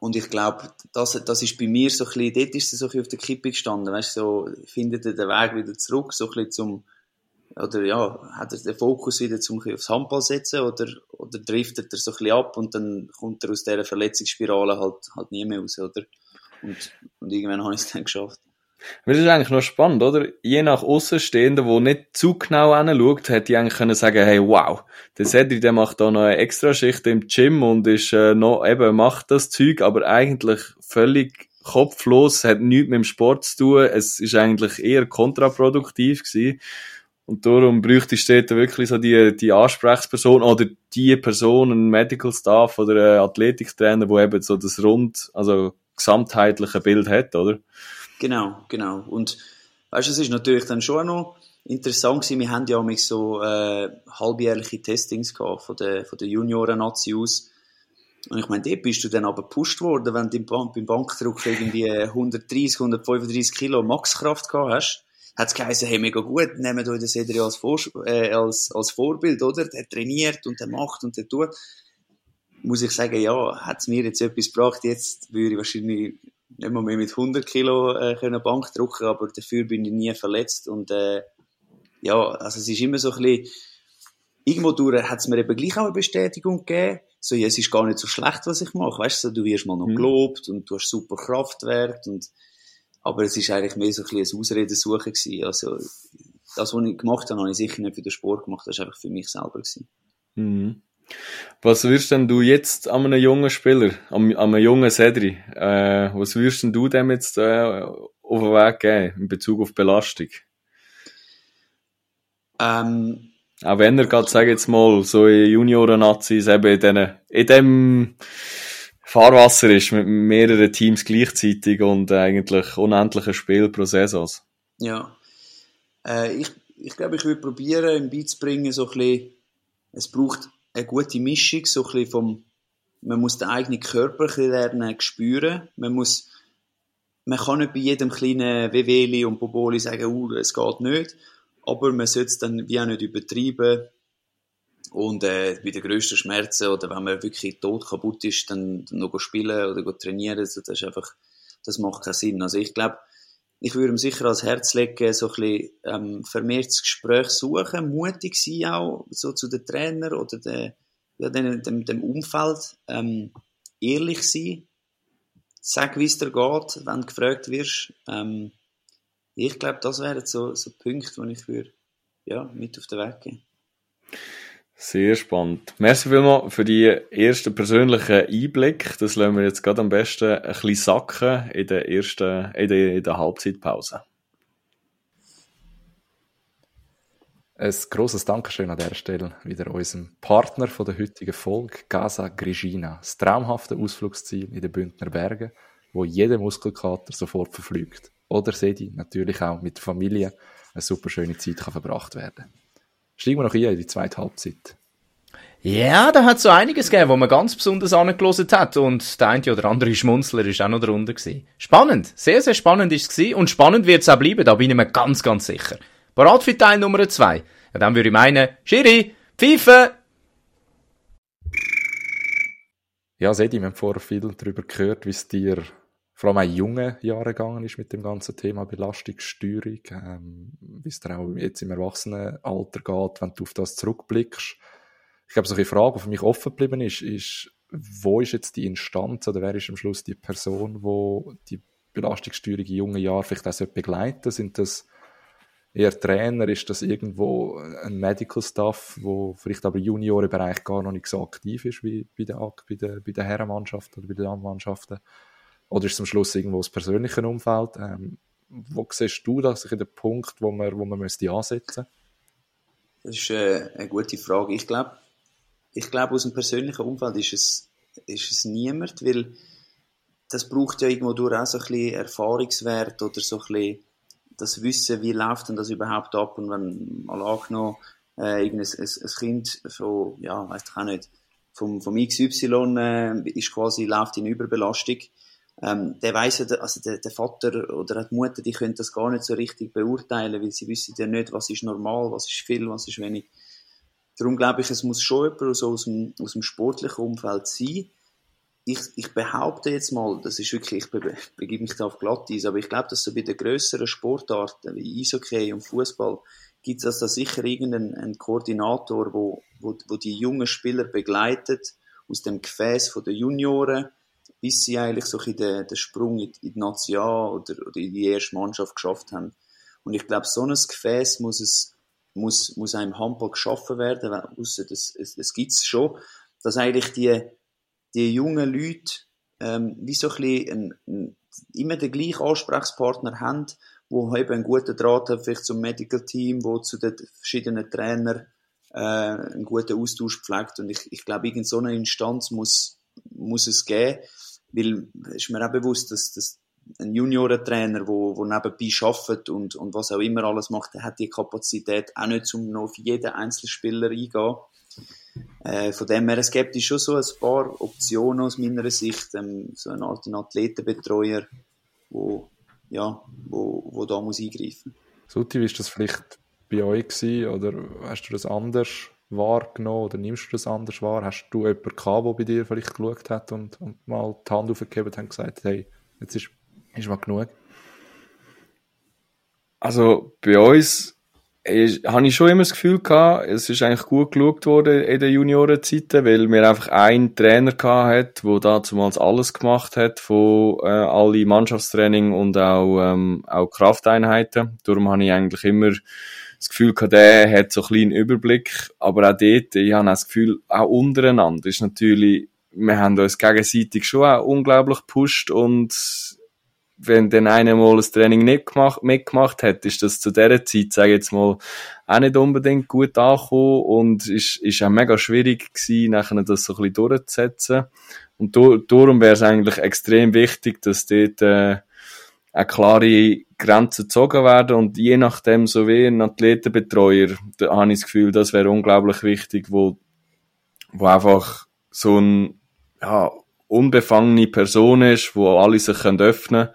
und ich glaube, das, das ist bei mir so ein bisschen, dort ist es so ein bisschen auf der Kippe gestanden, weißt so, findet er den Weg wieder zurück, so ein bisschen zum, oder ja, hat er den Fokus wieder zum aufs Handball setzen oder, oder driftet er so ein bisschen ab und dann kommt er aus dieser Verletzungsspirale halt, halt nie mehr raus, oder? Und, und irgendwann habe ich es dann geschafft. Das ist eigentlich noch spannend, oder? Je nach Außenstehenden, der nicht zu genau hinschaut, hätte ich eigentlich können sagen, hey, wow, der Cedric, der macht da noch eine Extraschicht im Gym und ist äh, noch, eben, macht das Zeug, aber eigentlich völlig kopflos, hat nichts mit dem Sport zu tun, es ist eigentlich eher kontraproduktiv gewesen. Und darum bräuchte ich dort wirklich so die, die Ansprechperson oder die Person, ein Medical Staff oder ein Athletiktrainer, wo eben so das rund, also gesamtheitliche Bild hat, oder? Genau, genau. Und weißt du, es ist natürlich dann schon noch interessant gewesen. Wir haben ja auch so äh, halbjährliche Testings gehabt von der, von der Junioren-Nazi aus. Und ich meine, dort bist du dann aber gepusht worden, wenn du beim Bankdruck irgendwie 130, 135 Kilo Maxkraft gehabt hast. Hat es geheißen, hey, mega gut, nehmen wir den Cedri als, Vor äh, als, als Vorbild, oder? Der trainiert und der macht und der tut. Muss ich sagen, ja, hat es mir jetzt etwas gebracht, jetzt würde ich wahrscheinlich nicht mal mehr mit 100 Kilo äh, können Bank drücken, aber dafür bin ich nie verletzt und äh, ja, also es ist immer so ein bisschen, irgendwo durch hat es mir eben gleich auch eine Bestätigung gegeben, so, ja, es ist gar nicht so schlecht, was ich mache, weißt du, du wirst mal noch mhm. gelobt und du hast super Kraftwert und aber es ist eigentlich mehr so ein bisschen ein Ausredensuchen gewesen, also das, was ich gemacht habe, habe ich sicher nicht für den Sport gemacht, das war einfach für mich selber gewesen. Mhm. Was würdest denn du jetzt an einem jungen Spieler, an, an einem jungen Cedri, äh, was würdest denn du dem jetzt äh, auf den Weg geben in Bezug auf Belastung? Ähm, Auch wenn er gerade, sag jetzt mal, so in Junioren-Nazis eben in, den, in dem Fahrwasser ist mit mehreren Teams gleichzeitig und eigentlich unendlichen Spiel pro Saison. Ja. Äh, ich, ich glaube, ich würde probieren, ihm beizubringen, so ein bisschen, es braucht eine gute Mischung, so ein vom, man muss den eigenen Körper lernen spüren. Man muss, man kann nicht bei jedem kleinen Wehwehli und Boboli sagen, uh, es geht nicht. Aber man sollte es dann wie auch nicht übertreiben. Und äh, bei den grössten Schmerzen oder wenn man wirklich tot kaputt ist, dann, noch spielen oder trainieren, das ist einfach, das macht keinen Sinn. Also ich glaube, ich würde ihm sicher ans Herz legen, so ein bisschen ähm, vermehrtes Gespräch suchen, mutig sein auch, so zu den Trainer oder den, ja, dem, dem, dem Umfeld, ähm, ehrlich sein, sag, wie es dir geht, wenn du gefragt wirst. Ähm, ich glaube, das wären so, so Punkte, die ich würde, ja, mit auf den Weg gehen. Sehr spannend. Merci vielmals für die ersten persönlichen Einblick. Das lassen wir jetzt gerade am besten ein bisschen sacken in der ersten, in der, in der Halbzeitpause. Ein grosses Dankeschön an dieser Stelle wieder unserem Partner von der heutigen Folge, Gaza Grigina. Das traumhafte Ausflugsziel in den Bündner Bergen, wo jeder Muskelkater sofort verflügt. Oder Sedi natürlich auch mit der Familie eine super schöne Zeit kann verbracht werden Steigen wir noch ein in die zweite Halbzeit. Ja, da hat so einiges gegeben, wo man ganz besonders angelost hat und der eine oder andere Schmunzler ist auch noch drunter gewesen. Spannend, sehr, sehr spannend ist es gewesen und spannend wird es auch bleiben, da bin ich mir ganz, ganz sicher. Parat für Teil Nummer zwei. Ja, dann würde ich meinen, Schiri, Pfeife! Ja, Sedi, wir haben vorher viel darüber gehört, wie es dir vor allem auch jungen Jahren gegangen ist mit dem ganzen Thema Belastungssteuerung, ähm, wie es dir auch jetzt im Erwachsenenalter geht, wenn du auf das zurückblickst. Ich glaube, so eine Frage, die für mich offen geblieben ist, ist, wo ist jetzt die Instanz oder wer ist am Schluss die Person, wo die Belastungssteuerung in jungen Jahren vielleicht auch begleiten Sind das eher Trainer? Ist das irgendwo ein Medical Staff, wo vielleicht aber Juniorenbereich gar noch nicht so aktiv ist wie bei den, bei den, bei den Herrenmannschaften oder bei den Damenmannschaften? Oder ist es am Schluss irgendwo das persönliche Umfeld? Ähm, wo siehst du das in den Punkt, wo man, wo man müsste ansetzen Das ist äh, eine gute Frage. Ich glaube, ich glaube, aus dem persönlichen Umfeld ist es, ist es niemand, weil das braucht ja irgendwo durch auch so ein bisschen Erfahrungswert oder so ein bisschen das Wissen, wie läuft denn das überhaupt ab und wenn mal angenommen, äh, ein, ein, Kind von, ja, weiß ich auch nicht, vom, vom XY äh, ist quasi, läuft in Überbelastung, ähm, der weiss ja, also der, der Vater oder die Mutter, die können das gar nicht so richtig beurteilen, weil sie wissen ja nicht, was ist normal, was ist viel, was ist wenig. Darum glaube ich, es muss schon jemand so aus dem, aus dem sportlichen Umfeld sein. Ich, ich behaupte jetzt mal, das ist wirklich, ich be begebe mich da auf Glatteis, aber ich glaube, dass so bei den grösseren Sportarten wie Eishockey und Fußball gibt es da sicher irgendeinen Koordinator, wo, wo, wo die jungen Spieler begleitet aus dem Gefäß den Junioren bis sie eigentlich so den, den Sprung in, die Nation oder, oder in die erste Mannschaft geschafft haben. Und ich glaube, so ein Gefäß muss es, muss, muss einem Handball geschaffen werden, außer das, es, es gibt's schon, dass eigentlich die, die jungen Leute, ähm, wie so ein bisschen ein, ein, immer den gleichen Ansprechpartner haben, wo eben einen guten Draht hat, vielleicht zum Medical Team, wo zu den verschiedenen Trainern äh, einen guten Austausch pflegt. Und ich, ich glaube, irgend so Instanz muss, muss es geben, weil ist mir auch bewusst, dass, dass ein Juniorentrainer, wo, wo nebenbei arbeitet und, und was auch immer alles macht, der hat die Kapazität auch nicht, um noch auf jeden einzelnen Spieler eingehen. Äh, von dem her, es gibt schon so ein paar Optionen aus meiner Sicht, ähm, so eine Art Athletenbetreuer, wo, ja, wo, wo da muss eingreifen. Suti, wie war das vielleicht bei euch gewesen, oder hast du das anders wahrgenommen oder nimmst du das anders wahr? Hast du jemanden gehabt, der bei dir vielleicht geschaut hat und, und mal die Hand aufgegeben hat und gesagt, hey, jetzt ist, ist mal genug? Also bei uns ist, habe ich schon immer das Gefühl gehabt, es ist eigentlich gut geschaut worden in den Juniorenzeiten, weil wir einfach einen Trainer gehabt hat, der damals alles gemacht hat, von äh, alle Mannschaftstraining und auch, ähm, auch Krafteinheiten. Darum habe ich eigentlich immer das Gefühl gehabt, der hat so einen kleinen Überblick, aber auch dort, ich habe auch das Gefühl, auch untereinander ist natürlich, wir haben uns gegenseitig schon auch unglaublich gepusht. Und wenn dann einer mal ein Training nicht gemacht, mitgemacht hat, ist das zu dieser Zeit, sage ich jetzt mal, auch nicht unbedingt gut angekommen. Und ist, ist auch mega schwierig gewesen, nachher das so ein bisschen durchzusetzen. Und do, darum wäre es eigentlich extrem wichtig, dass dort äh, eine klare Grenzen gezogen werden und je nachdem so wie ein Athletenbetreuer, da habe ich das Gefühl, das wäre unglaublich wichtig, wo, wo einfach so ein, ja, unbefangene Person ist, wo alle sich können öffnen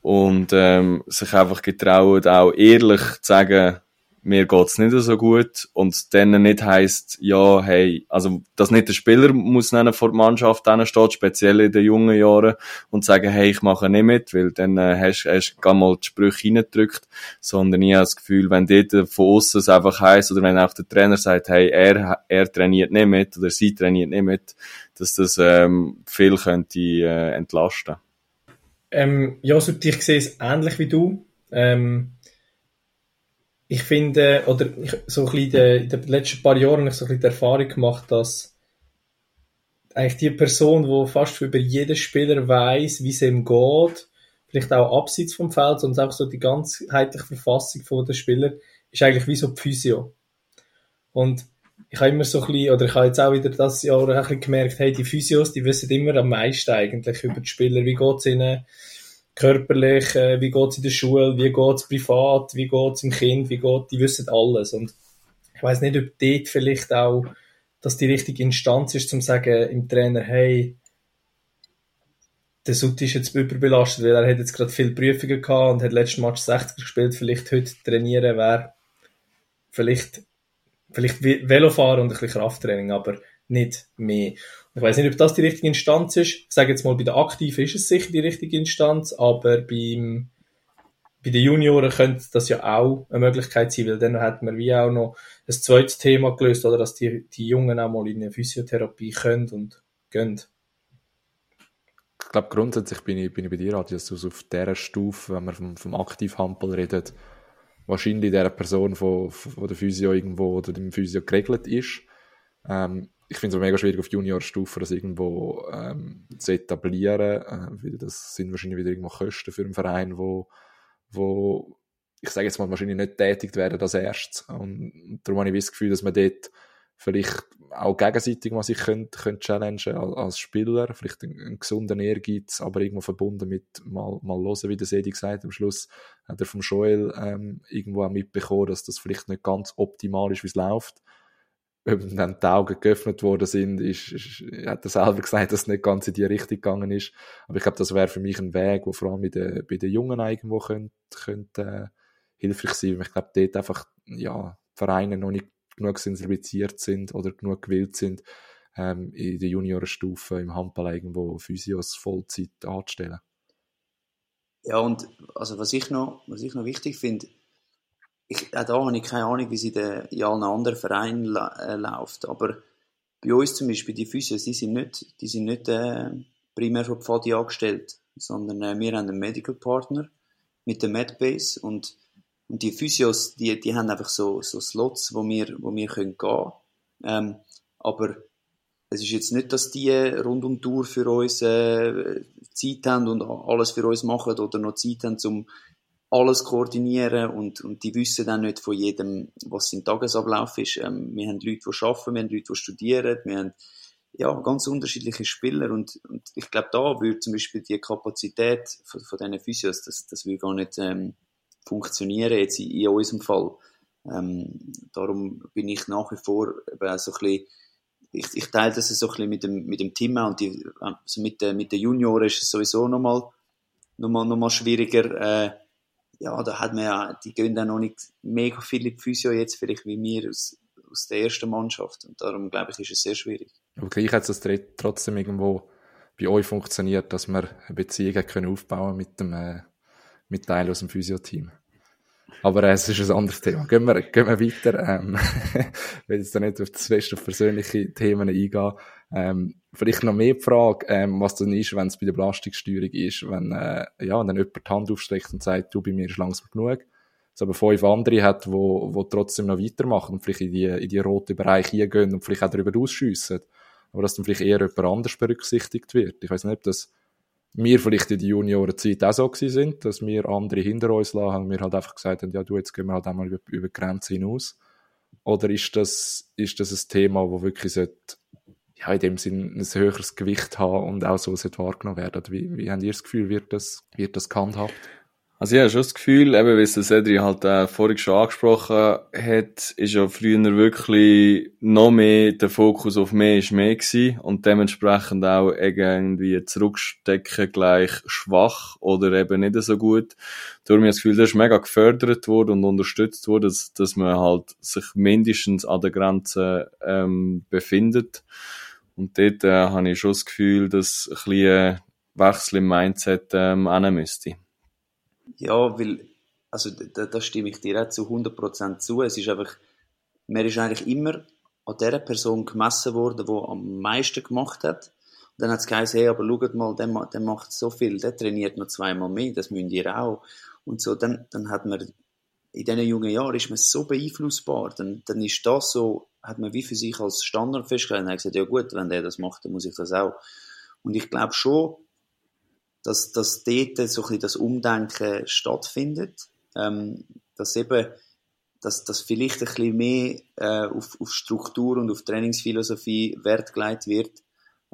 und ähm, sich einfach getrauen, auch ehrlich zu sagen, mir geht's nicht so gut und dann nicht heißt ja, hey, also, dass nicht der Spieler muss nennen vor der Mannschaft steht, speziell in den jungen Jahren, und sagen, hey, ich mache nicht mit, weil dann äh, hast du gar mal die Sprüche reingedrückt, sondern ich habe das Gefühl, wenn dort von außen es einfach heisst, oder wenn auch der Trainer sagt, hey, er, er trainiert nicht mit, oder sie trainiert nicht mit, dass das ähm, viel könnte äh, entlasten. Ähm, ja, also ich sehe es ähnlich wie du. Ähm, ich finde, oder ich, so ein bisschen in den letzten paar Jahren habe ich so ein bisschen die Erfahrung gemacht, dass eigentlich die Person, die fast über jeden Spieler weiß, wie es ihm geht, vielleicht auch abseits vom Feld, und auch so die ganzheitliche Verfassung von der Spieler, ist eigentlich wie so die Physio. Und ich habe immer so ein bisschen, oder ich habe jetzt auch wieder das Jahr ein bisschen gemerkt, hey, die Physios, die wissen immer am meisten eigentlich über die Spieler, wie geht es ihnen, körperlich, äh, wie geht's in der Schule, wie geht's privat, wie geht's im Kind, wie geht, die wissen alles. Und ich weiß nicht, ob dort vielleicht auch, dass die richtige Instanz ist, zum sagen im Trainer, hey, der Sutti ist jetzt überbelastet, weil er hat jetzt gerade viele Prüfungen gehabt und hat letzten Match 60 gespielt, vielleicht heute trainieren wäre vielleicht, vielleicht Velofahren und ein bisschen Krafttraining, aber nicht mehr. Ich weiß nicht, ob das die richtige Instanz ist. Ich sage jetzt mal, bei den Aktiven ist es sicher die richtige Instanz, aber beim, bei den Junioren könnte das ja auch eine Möglichkeit sein, weil dann hat man wie auch noch ein zweites Thema gelöst, oder dass die, die Jungen auch mal in eine Physiotherapie können und gehen. Ich glaube, grundsätzlich bin ich, bin ich bei dir, Adias, also auf dieser Stufe, wenn man vom, vom Aktivhampel redet, wahrscheinlich der Person, von, von der Physio irgendwo oder dem Physio geregelt ist. Ähm, ich finde es mega schwierig auf Juniorstufe das irgendwo ähm, zu etablieren. Äh, das sind wahrscheinlich wieder irgendwo Kosten für einen Verein, wo, wo ich sage jetzt mal, wahrscheinlich nicht tätigt werden als erstes. Und darum habe ich das Gefühl, dass man dort vielleicht auch gegenseitig mal sich könnte, könnte challengen als, als Spieler, vielleicht einen, einen gesunden Ehrgeiz, aber irgendwo verbunden mit mal, mal hören, wie der Sedi gesagt am Schluss hat er vom Joel ähm, irgendwo auch mitbekommen, dass das vielleicht nicht ganz optimal ist, wie es läuft. Ob dann die Augen geöffnet worden sind, ist, ist, hat er selber gesagt, dass es nicht ganz in die Richtung gegangen ist. Aber ich glaube, das wäre für mich ein Weg, wo vor allem bei den, bei den Jungen irgendwo könnte, könnte äh, hilfreich sein. Weil ich glaube, dort einfach, ja, Vereine noch nicht genug sensibilisiert sind oder genug gewillt sind, ähm, in der Juniorenstufe im Handball irgendwo Physios Vollzeit anzustellen. Ja, und also was ich noch, was ich noch wichtig finde, ich, auch da habe ich keine Ahnung, wie es in, in allen anderen Vereinen la, äh, läuft, aber bei uns zum Beispiel, die Physios, die sind nicht, die sind nicht äh, primär von Pfadi angestellt, sondern äh, wir haben einen Medical Partner mit der Medbase und und die Physios, die, die haben einfach so, so Slots, wo wir, wo wir können gehen. Ähm, Aber es ist jetzt nicht, dass die rund um die Tour für uns äh, Zeit haben und alles für uns machen oder noch Zeit haben, um alles koordinieren und, und die wissen dann nicht von jedem, was sein Tagesablauf ist. Ähm, wir haben Leute, die arbeiten, wir haben Leute, die studieren, wir haben ja, ganz unterschiedliche Spieler und, und ich glaube, da würde zum Beispiel die Kapazität von, von diesen Physios, das, das will gar nicht ähm, funktionieren, jetzt in, in unserem Fall. Ähm, darum bin ich nach wie vor eben so ein bisschen, ich, ich teile das so ein bisschen mit dem, mit dem Team und die, also mit, den, mit den Junioren ist es sowieso nochmal noch mal, noch mal schwieriger. Äh, ja, da hat man ja, die gehen dann noch nicht mega viele Physio jetzt vielleicht wie wir aus, aus der ersten Mannschaft und darum glaube ich, ist es sehr schwierig. Aber gleich hat es trotzdem irgendwo bei euch funktioniert, dass wir eine Beziehung können aufbauen mit dem äh, mit Teil aus dem Physio-Team. Aber äh, es ist ein anderes Thema. Gehen wir, gehen wir weiter. Ähm, ich will jetzt da nicht auf das fest auf persönliche Themen eingehen. Ähm, vielleicht noch mehr die Frage, ähm, was dann ist, wenn es bei der Belastungssteuerung ist, wenn, äh, ja, dann jemand die Hand aufstreckt und sagt, du, bei mir ist langsam genug. Es aber fünf andere hat, wo, wo trotzdem noch weitermachen und vielleicht in die, in die roten Bereich hingehen und vielleicht auch darüber ausschiessen. Aber dass dann vielleicht eher jemand anders berücksichtigt wird. Ich weiß nicht, ob das wir vielleicht in der Juniorenzeit auch so gewesen sind, dass wir andere hinter uns lassen, haben wir halt einfach gesagt haben, ja du, jetzt gehen wir halt einmal über, über die Grenze hinaus. Oder ist das, ist das ein Thema, wo wirklich sollte, ja, in dem Sinn ein höheres Gewicht haben und auch so wahrgenommen werden? Wie, wie habt ihr das Gefühl, wird das, wird das gehandhabt? Also ich habe schon das Gefühl, eben wie es Cedri halt äh, vorhin schon angesprochen hat, ist ja früher wirklich noch mehr der Fokus auf mehr ist mehr gewesen und dementsprechend auch irgendwie zurückstecken gleich schwach oder eben nicht so gut. Darum habe ich das Gefühl, das ist mega gefördert worden und unterstützt worden, dass, dass man halt sich mindestens an der Grenze ähm, befindet. Und dort äh, habe ich schon das Gefühl, dass ein bisschen Wechsel im Mindset ähm, müsste. Ja, weil, also da, da stimme ich dir zu 100% zu. Es ist einfach, man ist eigentlich immer an der Person gemessen worden, die am meisten gemacht hat. Und dann hat es geheißen, hey, aber schaut mal, der, der macht so viel, der trainiert noch zweimal mehr, das müsst ihr auch. Und so, dann, dann hat man, in diesen jungen Jahren ist man so beeinflussbar, dann, dann ist das so, hat man wie für sich als Standard festgestellt und hat gesagt, ja gut, wenn der das macht, dann muss ich das auch. Und ich glaube schon, dass, dass dort so ein bisschen das Umdenken stattfindet, ähm, dass eben, dass, dass vielleicht ein bisschen mehr äh, auf, auf Struktur und auf Trainingsphilosophie Wert gelegt wird,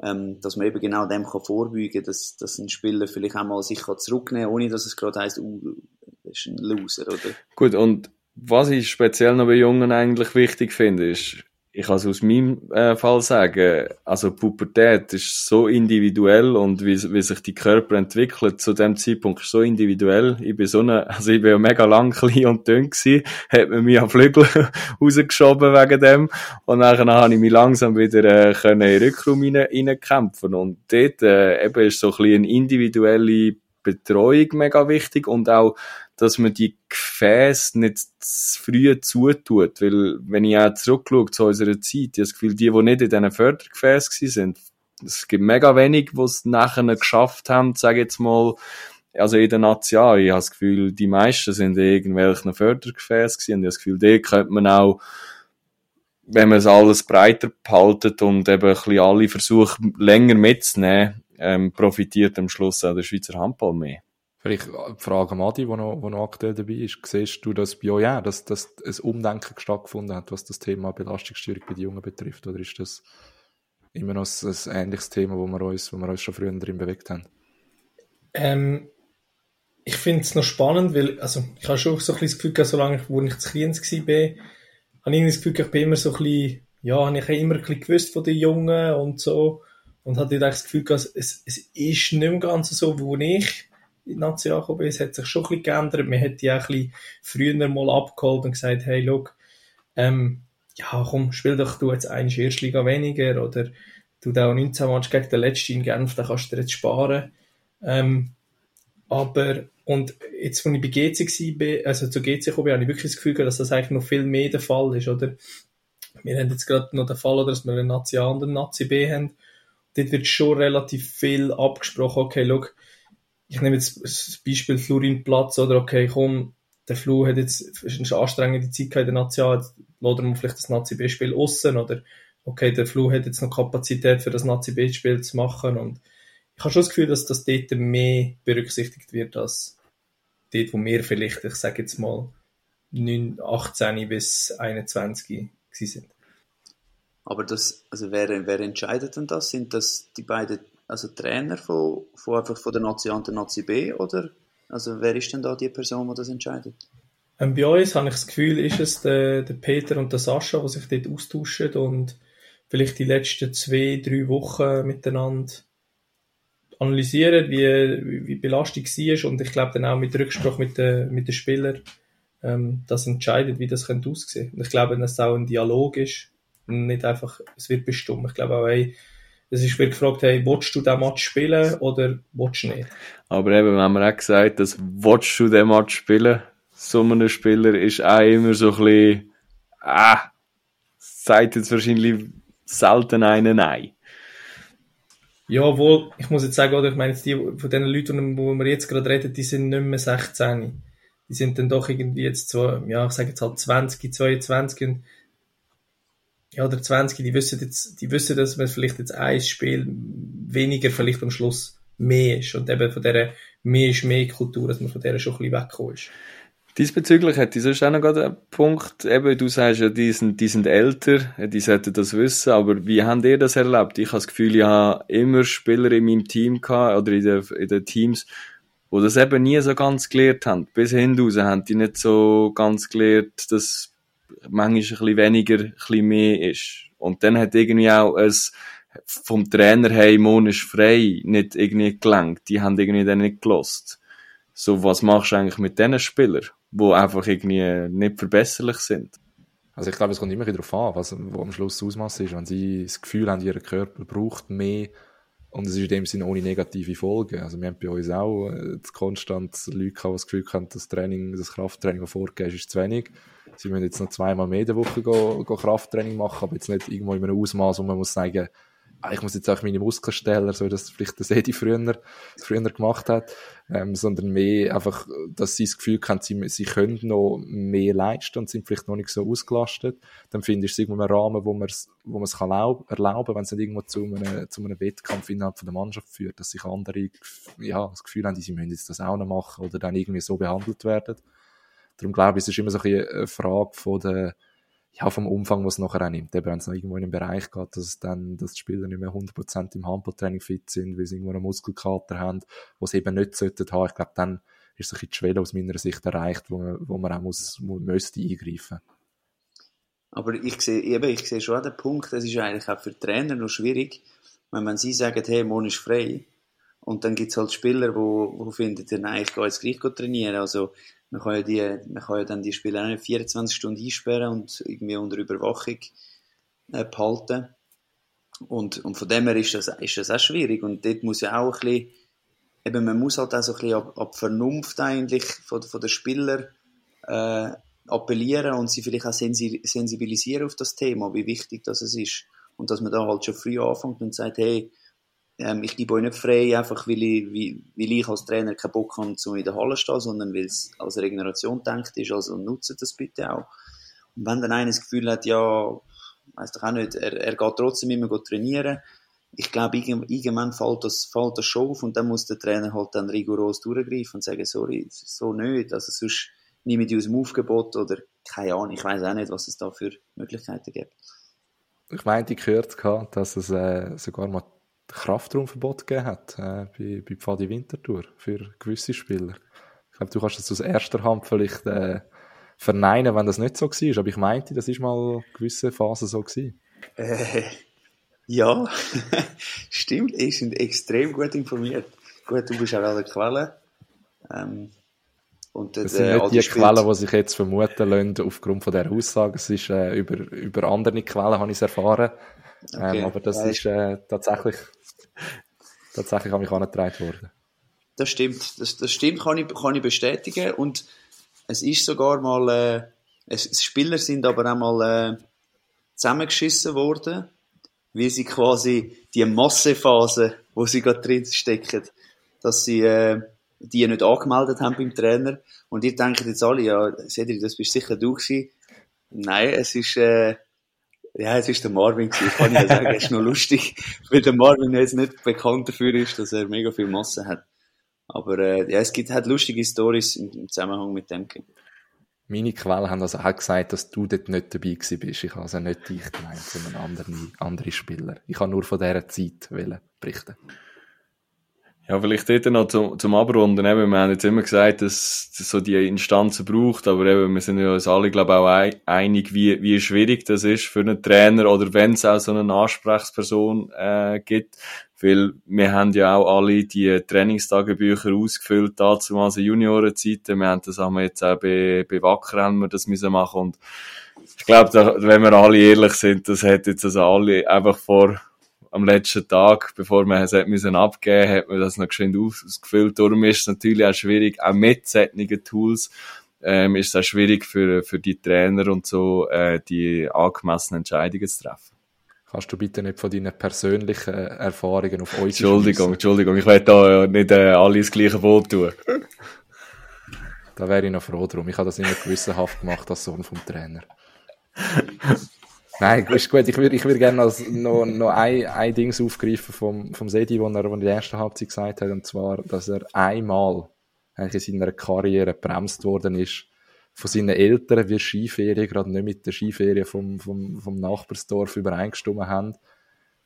ähm, dass man eben genau dem kann vorbeugen, dass, dass ein Spieler vielleicht einmal sich kann zurücknehmen kann, ohne dass es gerade heisst, uh, das ist ein Loser, oder? Gut, und was ich speziell noch bei Jungen eigentlich wichtig finde, ist, ich kann es aus meinem äh, Fall sagen, also Pubertät ist so individuell und wie, wie sich die Körper entwickelt zu dem Zeitpunkt ist so individuell. Ich bin so eine, also ich bin ja mega lang, klein und dünn gewesen, hat man mich am Flügel rausgeschoben wegen dem und nachher habe ich mich langsam wieder äh, können in den Rückraum rein, reinkämpfen und dort äh, eben ist so ein bisschen eine individuelle Betreuung mega wichtig und auch dass man die Gefäße nicht zu früh zutut. Weil, wenn ich auch zurückschaue zu unserer Zeit, ich habe das Gefühl, die, die nicht in diesen Fördergefäßen sind, es gibt mega wenig, die es nachher geschafft haben, sage jetzt mal, also in den Nationen, ich habe das Gefühl, die meisten sind in irgendwelchen Fördergefäßen gewesen, und ich habe das Gefühl, die könnte man auch, wenn man es alles breiter behaltet und eben ein bisschen alle versucht, länger mitzunehmen, ähm, profitiert am Schluss auch der Schweizer Handball mehr. Vielleicht die Frage an Adi, die noch, noch aktuell dabei ist. Siehst du das bei euch dass, dass ein Umdenken stattgefunden hat, was das Thema Belastungsstörung bei den Jungen betrifft? Oder ist das immer noch ein, ein ähnliches Thema, wo wir uns, wo wir uns schon früher drin bewegt haben? Ähm, ich finde es noch spannend, weil, also, ich habe schon so ein bisschen das Gefühl gehabt, solange ich, wo ich zu Kriens war, habe ich das Gefühl, ich bin immer so ein bisschen, ja, habe ich immer ein bisschen gewusst von den Jungen und so. Und hatte das Gefühl gehabt, es, es ist nicht mehr ganz so, wo ich in die Nation gekommen. Es hat sich schon ein bisschen geändert. Man hat die auch ein bisschen früher mal abgeholt und gesagt, hey, look, ähm, ja, komm, spiel doch du jetzt eine Erstliga weniger oder du da auch 19 Match gegen den letzten in Genf, da kannst du dir jetzt sparen. Ähm, aber, und jetzt, als ich bei GC war, also zu GC gekommen bin, habe ich wirklich das Gefühl dass das eigentlich noch viel mehr der Fall ist, oder? Wir haben jetzt gerade noch den Fall, dass wir einen Nazi A und einen Nazi B haben. Dort wird schon relativ viel abgesprochen, okay, look, ich nehme jetzt das Beispiel Florinplatz, oder okay, komm, der Flu hat jetzt eine anstrengende Zeit in der Nation, oder man vielleicht das Nazi B-Spiel aussen, oder okay, der Flu hat jetzt noch Kapazität für das Nazi B-Spiel zu machen, und ich habe schon das Gefühl, dass das dort mehr berücksichtigt wird, als dort, wo wir vielleicht, ich sage jetzt mal, 9, 18 bis 21 sind. Aber das, also wer, wer entscheidet denn das? Sind das die beiden, also Trainer von, von einfach von der Nazi A und der Nazi B oder? Also wer ist denn da die Person, die das entscheidet? Ähm, bei uns habe ich das Gefühl, ist es der, der Peter und der Sascha, die sich dort austauschen und vielleicht die letzten zwei, drei Wochen miteinander analysieren, wie, wie Belastung war und ich glaube dann auch mit Rücksprache mit den, mit den Spielern ähm, das entscheidet, wie das könnte aussehen. Und ich glaube, dass es auch ein Dialog ist nicht einfach, es wird bestimmt. Ich glaube auch, hey, es ist wird gefragt, hey, willst du den Match spielen oder willst du nicht? Aber eben, wenn man auch gesagt dass willst du den Match spielen, so ein Spieler ist auch immer so ein bisschen, ah, sagt jetzt wahrscheinlich selten einen Nein. Ja, wohl, ich muss jetzt sagen, oder, ich meine, die, von den Leuten, wo wir jetzt gerade reden, die sind nicht mehr 16. Die sind dann doch irgendwie jetzt so, ja, ich sage jetzt halt 20, 22 und, ja, oder 20, die wissen jetzt, die wissen, dass man vielleicht jetzt ein Spiel weniger vielleicht am Schluss mehr ist und eben von dieser mehr ist mehr Kultur, dass man von der schon ein bisschen weggekommen ist. Diesbezüglich hätte ich sonst auch noch gerade einen Punkt. Eben, du sagst ja, die sind, die sind älter, die sollten das wissen, aber wie habt ihr das erlebt? Ich habe das Gefühl, ich habe immer Spieler in meinem Team gehabt, oder in den, in den Teams, die das eben nie so ganz gelernt haben. Bis hinaus haben die nicht so ganz gelernt, dass manchmal ein bisschen weniger, ein bisschen mehr ist. Und dann hat irgendwie auch es vom Trainer, hey, Mon ist frei, nicht irgendwie gelangt. Die haben irgendwie dann nicht gelost. So, was machst du eigentlich mit diesen Spielern? die einfach irgendwie nicht verbesserlich sind. Also ich glaube, es kommt immer darauf an, was wo am Schluss das Ausmaß ist. Wenn sie das Gefühl haben, ihr Körper braucht mehr und es ist in dem Sinne ohne negative Folgen. Also wir haben bei uns auch äh, konstant Leute gehabt, die das Gefühl haben, das Training, das Krafttraining, das vorgegeben ist, ist zu wenig. Sie müssen jetzt noch zweimal mehr in der Woche go, go Krafttraining machen, aber jetzt nicht irgendwo in einem Ausmaß, wo man muss sagen, ich muss jetzt auch meine Muskeln stellen, so dass vielleicht das Edi früher, früher gemacht hat, ähm, sondern mehr einfach, dass sie das Gefühl haben, sie, sie können noch mehr leisten und sind vielleicht noch nicht so ausgelastet. Dann finde ich es irgendwo einen Rahmen, wo man es, wo man es kann erlauben, wenn es nicht irgendwo zu einem, zu einem Wettkampf innerhalb von der Mannschaft führt, dass sich andere, ja, das Gefühl haben, sie müssen jetzt das auch noch machen oder dann irgendwie so behandelt werden. Darum glaube ich, es ist immer so eine Frage von der, ja, vom Umfang, was es nachher auch nimmt. Eben, wenn es noch irgendwo in einen Bereich geht, dass es dann, dass die Spieler nicht mehr 100% im Handballtraining fit sind, weil sie irgendwo einen Muskelkater haben, wo sie eben nicht sollten haben. Ich glaube, dann ist ein die Schwelle aus meiner Sicht erreicht, wo man, wo man auch muss, müsste eingreifen. Aber ich sehe, eben, ich sehe schon den Punkt, das ist eigentlich auch für Trainer noch schwierig, wenn man sie sagt, hey, Mon ist frei. Und dann gibt es halt Spieler, wo, wo finden, nein, ich gehe jetzt gleich trainieren. Also, man kann ja, die, man kann ja dann die Spieler auch nicht 24 Stunden einsperren und irgendwie unter Überwachung äh, behalten. Und, und von dem her ist das, ist das auch schwierig. Und dort muss ja auch ein bisschen, eben, man muss halt auch so ein bisschen ab, ab Vernunft eigentlich von, von den Spielern äh, appellieren und sie vielleicht auch sensibilisieren auf das Thema, wie wichtig das ist. Und dass man da halt schon früh anfängt und sagt, hey, ähm, ich gebe euch nicht frei, einfach weil ich, weil, ich als Trainer keinen Bock habe, zu in der Halle zu stehen, sondern weil es als Regeneration denkt ist, also nutzt das bitte auch. Und wenn dann einer das Gefühl hat, ja, weiß doch auch nicht, er, er geht trotzdem immer trainieren, ich glaube, irgendwann fällt das, fällt das schon auf und dann muss der Trainer halt dann rigoros durchgreifen und sagen, sorry, so nicht, also sonst nehme ich die aus dem Aufgebot oder keine Ahnung, ich weiß auch nicht, was es da für Möglichkeiten gibt. Ich meinte, ich gehört, dass es äh, sogar mal Kraftraumverbot gegeben hat äh, bei, bei Pfadi Winterthur für gewisse Spieler. Ich glaube, du kannst das aus erster Hand vielleicht äh, verneinen, wenn das nicht so war. Aber ich meinte, das ist mal gewisse Phase so gewesen. Äh, ja, stimmt. Die sind extrem gut informiert. Gut, du bist auch an der Quelle. Ähm, und, das sind nicht die Quellen, die sich jetzt vermuten lassen aufgrund von dieser Aussage. Es ist äh, über, über andere Quellen, habe ich es erfahren. Ähm, okay. Ähm, aber das ist äh, tatsächlich, tatsächlich an mich angetragen worden. Das stimmt. Das, das stimmt, kann ich, kann ich bestätigen. Und es ist sogar mal, äh, es, Spieler sind aber auch mal äh, zusammengeschissen worden, wie sie quasi die Massephase, wo sie gerade drin stecken, dass sie äh, die nicht angemeldet haben beim Trainer. Und ihr denkt jetzt alle, ja, Cedric, das bist sicher du gewesen. Nein, es ist, äh, ja, es ist der Marvin gewesen. Kann ich ja sagen, es ist noch lustig, weil der Marvin jetzt nicht bekannt dafür ist, dass er mega viel Masse hat. Aber äh, ja, es gibt halt lustige Stories im, Zusammenhang mit dem. Meine Quellen haben also auch gesagt, dass du dort nicht dabei gewesen bist. Ich habe also nicht dich gemeint, sondern andere, andere Spieler. Ich habe nur von dieser Zeit berichten. Ja, vielleicht dort noch zum, zum Abrunden. Eben, wir haben jetzt immer gesagt, dass es so die Instanzen braucht, aber eben, wir sind ja uns alle, glaube ich, auch einig, wie, wie schwierig das ist für einen Trainer oder wenn es auch so eine Ansprechperson äh, gibt. Weil wir haben ja auch alle die Trainingstagebücher ausgefüllt, dazu also Juniorenzeiten. Wir haben das haben wir jetzt auch bei, bei Wacker haben wir das müssen machen und ich glaube, wenn wir alle ehrlich sind, das hat jetzt also alle einfach vor am letzten Tag, bevor man es müssen abgeben, hat man das noch geschwind ausgefüllt. Darum ist es natürlich auch schwierig, auch mit solchen Tools, ähm, ist es auch schwierig für, für die Trainer und so, äh, die angemessenen Entscheidungen zu treffen. Kannst du bitte nicht von deinen persönlichen Erfahrungen auf uns Entschuldigung, Entschuldigung, ich werde da nicht äh, alle das gleiche Boot tun. da wäre ich noch froh drum. Ich habe das immer gewissenhaft gemacht als Sohn vom Trainer. Nein, ist gut. Ich würde ich würd gerne noch, noch ein, ein Ding aufgreifen vom, vom Sedi, wo er in der ersten Halbzeit gesagt hat, und zwar, dass er einmal in seiner Karriere bremst worden ist von seinen Eltern, wie Skiferien gerade nicht mit der Skiferie vom, vom, vom Nachbarsdorf übereingestimmt haben.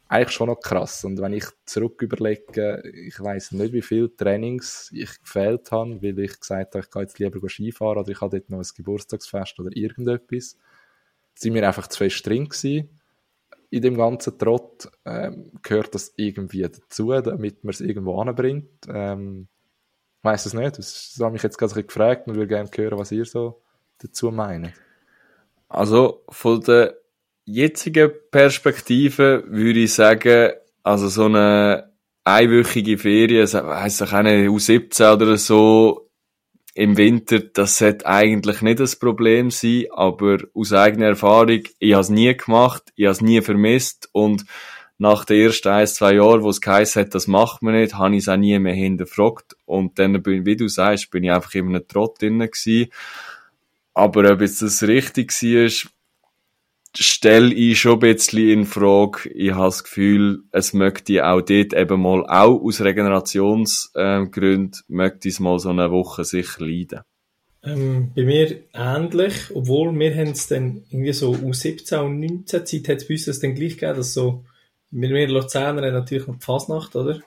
Eigentlich schon noch krass. Und wenn ich zurück überlege, ich weiß nicht, wie viele Trainings ich gefehlt habe, weil ich gesagt habe, ich gehe jetzt lieber Skifahren oder ich habe dort noch ein Geburtstagsfest oder irgendetwas sind wir einfach zu fest drin gewesen. In dem ganzen Trott ähm, gehört das irgendwie dazu, damit man es irgendwo anbringt. Ähm, ich weiss es nicht. Das, habe mich jetzt gerade gefragt und würde gerne hören, was ihr so dazu meint. Also von der jetzigen Perspektive würde ich sagen, also so eine einwöchige Ferien, heisst auch eine U17 oder so, im Winter, das sollte eigentlich nicht das Problem sein, aber aus eigener Erfahrung, ich habe es nie gemacht, ich habe es nie vermisst und nach den ersten ein, zwei Jahren, wo es geheißen hat, das macht man nicht, habe ich es auch nie mehr hinterfragt und dann, bin, wie du sagst, bin ich einfach in einem Trott drin gewesen. Aber ob jetzt das richtig war, stelle ich schon ein bisschen in Frage. Ich habe das Gefühl, es möchte auch dort eben mal, auch aus Regenerationsgründen, äh, möchte es mal so eine Woche sicher leiden. Ähm, bei mir ähnlich, obwohl wir haben es dann irgendwie so aus 17 und 19 Zeit hat es bei uns das dann gleich gegeben, dass so, wir, wir Luzerner haben natürlich noch die Fasnacht, oder?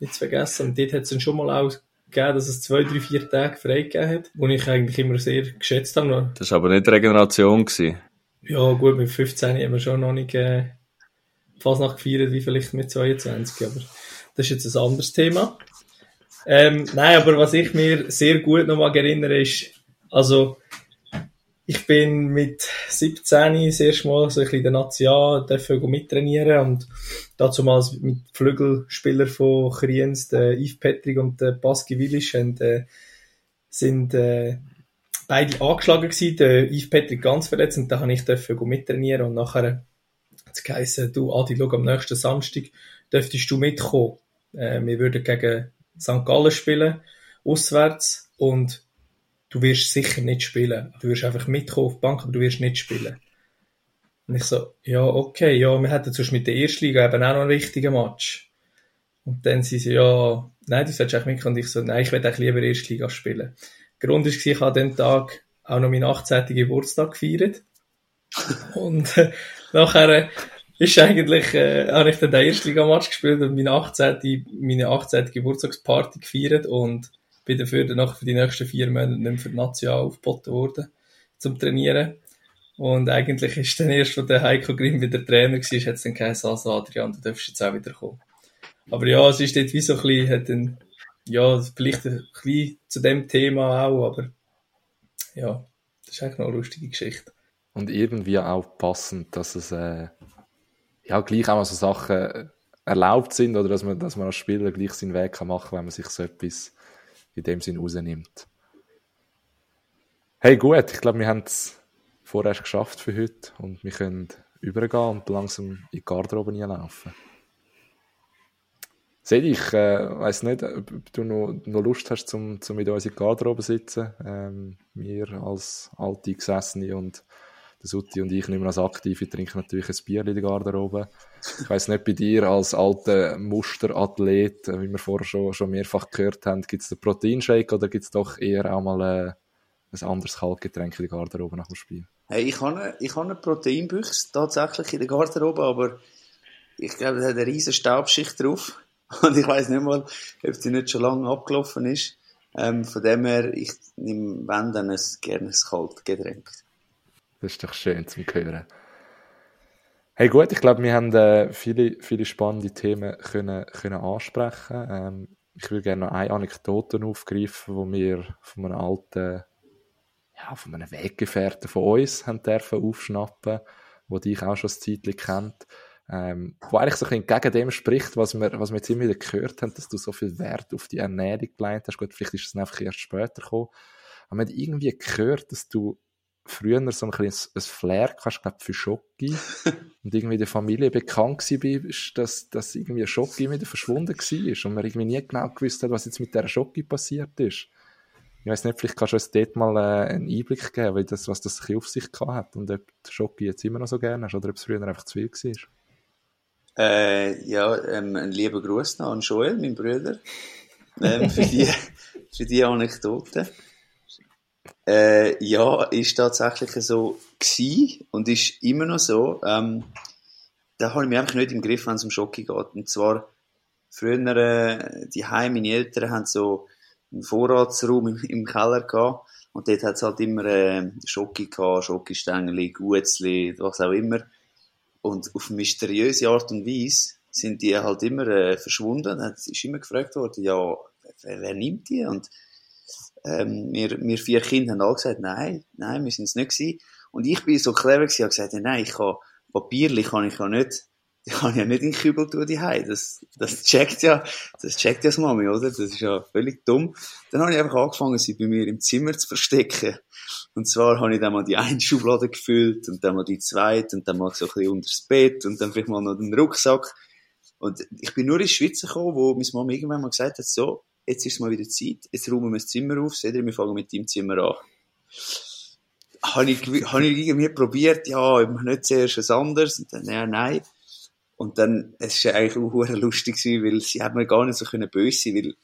Nicht zu vergessen. Und dort hat es dann schon mal auch gegeben, dass es zwei, drei, vier Tage frei gegeben hat, wo ich eigentlich immer sehr geschätzt habe. Das war aber nicht Regeneration gewesen. Ja, gut, mit 15 haben wir schon noch nicht äh, fast nach gefeiert wie vielleicht mit 22, aber das ist jetzt ein anderes Thema. Ähm, nein, aber was ich mir sehr gut noch mal erinnere, ist, also, ich bin mit 17 das erste Mal so ein bisschen in der National dürfen mittrainieren und dazu mal mit Flügelspieler von Kriens, der Yves Petrig und der Baski Willisch, und, äh, sind äh, beide angeschlagen gewesen, der Yves Patrick ganz verletzt und da habe ich dürfen mittrainieren und nachher hat geheißen, du Adi, schau, am nächsten Samstag dürftest du mitkommen. Äh, wir würden gegen St. Gallen spielen, auswärts, und du wirst sicher nicht spielen. Du wirst einfach mitkommen auf die Bank, aber du wirst nicht spielen. Und ich so, ja, okay, ja, wir hätten sonst mit der Erstliga eben auch noch einen wichtigen Match. Und dann sie so, ja, nein, du solltest eigentlich mitkommen. Und ich so, nein, ich will eigentlich lieber Erstliga spielen. Grund war, ich habe an dem Tag auch noch meinen 18. Geburtstag gefeiert. Und äh, nachher ist eigentlich, äh, habe ich dann den Erstligamatch gespielt und meine 18. meine 18. Geburtstagsparty gefeiert und bin dafür dann für die nächsten vier Monate nicht mehr für die National aufgeboten worden, zum Trainieren. Und eigentlich ist dann erst, als der Heiko Grimm wieder Trainer war, hat es dann geheißen, also Adrian, du darfst jetzt auch wieder kommen. Aber ja, es ist dort wie so ein bisschen, hat dann, ja, vielleicht ein bisschen zu dem Thema auch, aber ja, das ist eigentlich noch eine lustige Geschichte. Und irgendwie auch passend, dass es äh, ja gleich auch mal so Sachen erlaubt sind oder dass man, dass man als Spieler gleich seinen Weg kann machen kann, wenn man sich so etwas in dem Sinn rausnimmt. Hey, gut, ich glaube, wir haben es vorerst geschafft für heute und wir können übergehen und langsam in die Garderobe laufen. Seh ich äh, weiß nicht, ob du noch, noch Lust hast, zum, zum mit uns in der Garderobe zu sitzen. Ähm, wir als alte Gesessene und der Sutti und ich nicht mehr als Aktive trinken natürlich ein Bier in der Garderobe. Ich weiß nicht, bei dir als alter Musterathlet, äh, wie wir vorher schon, schon mehrfach gehört haben, gibt es den Proteinshake oder gibt es doch eher auch mal äh, ein anderes Kaltgetränk in der Garderobe nach dem Spiel? Hey, ich habe eine, ich habe eine Proteinbüchse tatsächlich in der Garderobe, aber ich glaube, es hat eine riesige Staubschicht drauf. Und ich weiß nicht mal, ob sie nicht schon lange abgelaufen ist. Ähm, von dem her, ich nehme, wenn, dann ein, gerne ein Kaltgetränk. Das ist doch schön zum Hören. Hey gut, ich glaube, wir haben äh, viele, viele spannende Themen können, können ansprechen. Ähm, ich würde gerne noch eine Anekdote aufgreifen, wo wir von einem alten, ja, von einem Weggefährten von uns haben dürfen aufschnappen, wo dich auch schon ein Zeitchen kennt. Ähm, wo eigentlich so ein bisschen gegen dem spricht, was wir, was wir jetzt immer wieder gehört haben, dass du so viel Wert auf die Ernährung gelegt hast. Gut, vielleicht ist es einfach erst später gekommen. Aber man hat irgendwie gehört, dass du früher so ein, bisschen ein Flair hast, glaube für Schocki und irgendwie der Familie bekannt war, dass, dass irgendwie Schocki wieder verschwunden war und man irgendwie nie genau gewusst hat, was jetzt mit dieser Schocki passiert ist. Ich weiß nicht, vielleicht kannst du uns dort mal äh, einen Einblick geben, wie das, was das auf sich gehabt hat und ob du Schocki jetzt immer noch so gerne hast oder ob es früher einfach zu viel war. Äh, ja, ähm, ein lieber Gruß noch an Joel, mein Bruder, ähm, für, die, für die Anekdote. Äh, ja, ist tatsächlich so gewesen und ist immer noch so. Ähm, da habe ich mich einfach nicht im Griff, wenn es um Schocke geht. Und zwar, früher, äh, die Heim, meine Eltern haben so einen Vorratsraum im, im Keller gehabt. Und dort hat es halt immer äh, Schocke gehabt, Schokostängel, Gutzli, was auch immer. Und auf mysteriöse Art und Weise sind die halt immer äh, verschwunden. Es ist immer gefragt worden, ja, wer, wer nimmt die? Und ähm, wir, wir vier Kinder haben alle gesagt, nein, nein, wir sind es nicht gewesen. Und ich bin so clever gewesen, und gesagt, nein, ich kann, Papierli kann ich ja nicht, ich ja nicht in den Kübel tun, die Das, das checkt ja, das checkt ja das Mami, oder? Das ist ja völlig dumm. Dann habe ich einfach angefangen, sie bei mir im Zimmer zu verstecken. Und zwar habe ich dann mal die eine Schublade gefüllt und dann mal die zweite und dann mal so ein bisschen unter das Bett und dann vielleicht mal noch den Rucksack. Und ich bin nur in die Schweiz gekommen, wo meine Mama irgendwann mal gesagt hat, so, jetzt ist es mal wieder Zeit, jetzt räumen wir das Zimmer auf, seht ihr, wir fangen mit deinem Zimmer an. Habe ich, habe ich irgendwie probiert, ja, ich mache nicht zuerst was anderes, und dann, ja, nein. Und dann, es war eigentlich auch lustig gewesen, weil sie haben mir gar nicht so können böse sein, weil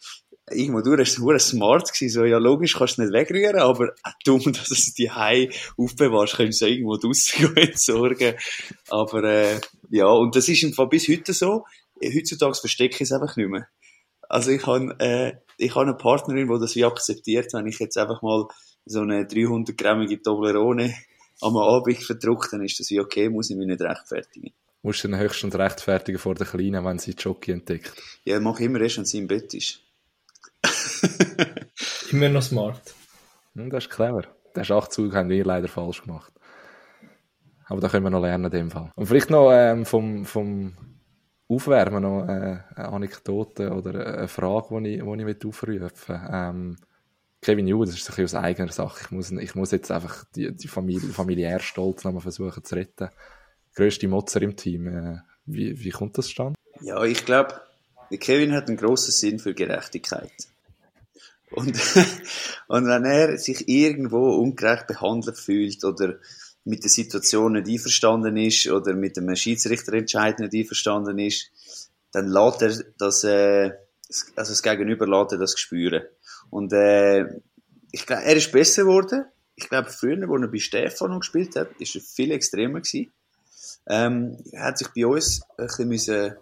irgendwo du warst hure smart gewesen, so, ja, logisch kannst du nicht wegrühren, aber auch dumm, dass du die Hai aufbewahrst, kannst du irgendwo draussen entsorgen. Aber, äh, ja, und das ist im Fall bis heute so. Heutzutage verstecke ich es einfach nicht mehr. Also ich habe äh, ich habe eine Partnerin, die das wie akzeptiert, wenn ich jetzt einfach mal so eine 300-grammige Toblerone am Abend verdruckt, dann ist das wie okay, muss ich mich nicht rechtfertigen. Musst du dann höchstens rechtfertigen vor der Kleinen, wenn sie Jockey entdeckt? Ja, mach immer erst, wenn sie im Bett ist. immer noch smart. Hm, das ist clever. Den Schachzug haben wir leider falsch gemacht. Aber da können wir noch lernen in dem Fall. Und vielleicht noch ähm, vom, vom Aufwärmen noch äh, eine Anekdote oder eine Frage, die ich, die ich aufrufen ähm, Kevin Ju, das ist ein bisschen aus eigener Sache. Ich muss, ich muss jetzt einfach die, die Familie, familiär Stolz nochmal versuchen zu retten. Größte Motzer im Team. Äh, wie, wie kommt das stand? Ja, ich glaube, Kevin hat einen grossen Sinn für Gerechtigkeit. Und, und wenn er sich irgendwo ungerecht behandelt fühlt oder mit der Situation nicht einverstanden ist oder mit dem Schiedsrichterentscheid nicht einverstanden ist, dann lässt er das, äh, also das Gegenüber lässt er das spüren. Und äh, ich glaube, er ist besser geworden. Ich glaube, früher, als er bei Stefano gespielt hat, ist er viel extremer gewesen. Ähm, hat sich bei uns ein bisschen müssen,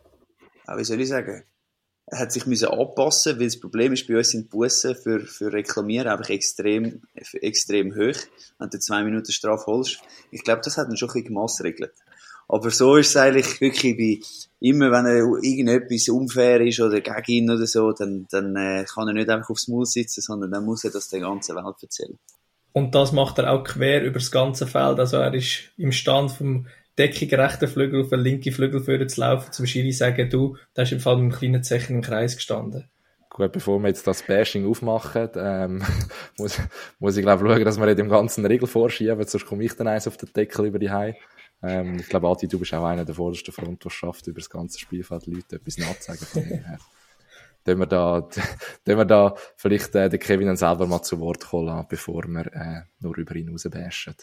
wie soll ich sagen, hat sich müssen anpassen, weil das Problem ist, bei uns sind die Bussen für, für Reklamieren einfach extrem, extrem hoch, wenn du zwei Minuten Strafe holst. Ich glaube, das hat ihn schon ein bisschen gemassregelt. Aber so ist es eigentlich wirklich bei, immer wenn er irgendetwas unfair ist oder gegen ihn oder so, dann, dann äh, kann er nicht einfach aufs Maul sitzen, sondern dann muss er das der ganzen Welt erzählen. Und das macht er auch quer über das ganze Feld. Also er ist im Stand vom Deckung rechten Flügel auf den linken Flügel führen zu laufen, zum Schiri sagen, du, da ist im Fall mit einem kleinen Zechen im Kreis gestanden. Gut, bevor wir jetzt das Bashing aufmachen, ähm, muss, muss ich glaube schauen, dass wir dem ganzen Regel vorschieben, sonst komme ich dann eins auf den Deckel über die Hei. Ähm, ich glaube, Adi, du bist auch einer der vordersten Front, der schafft, über das ganze Spielfeld Leute etwas nachzusagen von mir her. Dann wir da, dann wir da vielleicht äh, den Kevin selber mal zu Wort kommen bevor wir äh, nur über ihn rausbashen.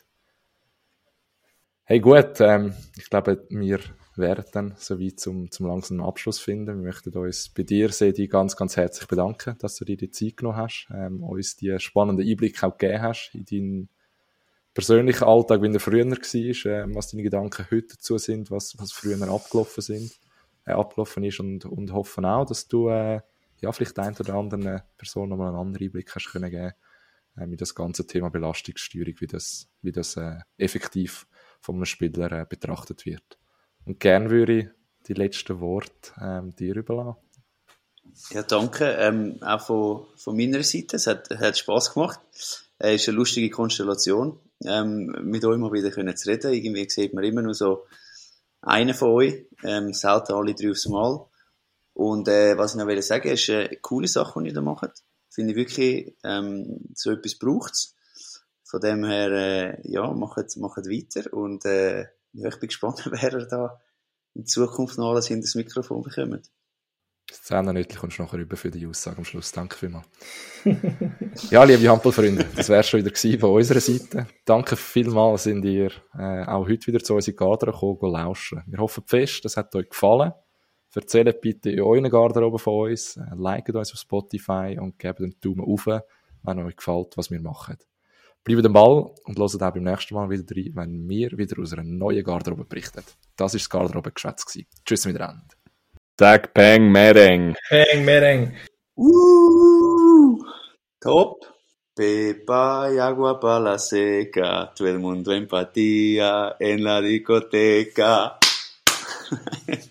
Hey gut, ähm, ich glaube, wir werden dann soweit zum, zum langsamen Abschluss finden. Wir möchten uns bei dir, Sedi, ganz, ganz herzlich bedanken, dass du dir die Zeit genommen hast, ähm, uns die spannenden Einblicke auch gegeben hast in deinen persönlichen Alltag, wie er früher war, äh, was deine Gedanken heute dazu sind, was, was früher abgelaufen sind, äh, abgelaufen ist und, und hoffen auch, dass du äh, ja, vielleicht ein oder anderen Person nochmal einen anderen Einblick hast können geben, äh, mit das ganze Thema Belastungssteuerung, wie das, wie das äh, effektiv von einem Spieler äh, betrachtet wird. Und gern würde ich die letzten Worte ähm, dir überlassen. Ja, danke. Ähm, auch von, von meiner Seite. Es hat, hat Spass gemacht. Es äh, ist eine lustige Konstellation, ähm, mit euch mal wieder können zu reden. Irgendwie sieht man immer nur so einen von euch, ähm, selten alle drei aufs Mal. Und äh, was ich noch will sagen ist eine coole Sache, die ihr da macht. Finde ich wirklich, ähm, so etwas braucht es. Von dem her, äh, ja, macht, macht weiter und äh, ja, ich bin gespannt, wer da in Zukunft noch alles hinter das Mikrofon bekommt. Zehner kommst du nachher über für die Aussage am Schluss. Danke vielmals. ja, liebe Hampelfreunde, das wäre schon wieder von unserer Seite. Danke vielmals, sind ihr äh, auch heute wieder zu unserer Garderobe gekommen, lauschen. Wir hoffen fest, das hat euch gefallen. Erzählt bitte in euren Garderobe von uns, äh, liket uns auf Spotify und gebt einen Daumen auf, wenn euch gefällt, was wir machen. Bleibt am Ball und hört auch beim nächsten Mal wieder rein, wenn wir wieder aus einer neuen Garderobe berichten. Das war das Garderobe-Geschwätz. Tschüss miteinander. Tag, Peng, Mereng. Peng, Mereng. Uh, top. Pepa y agua para la seca, todo el mundo empatía en la discoteca.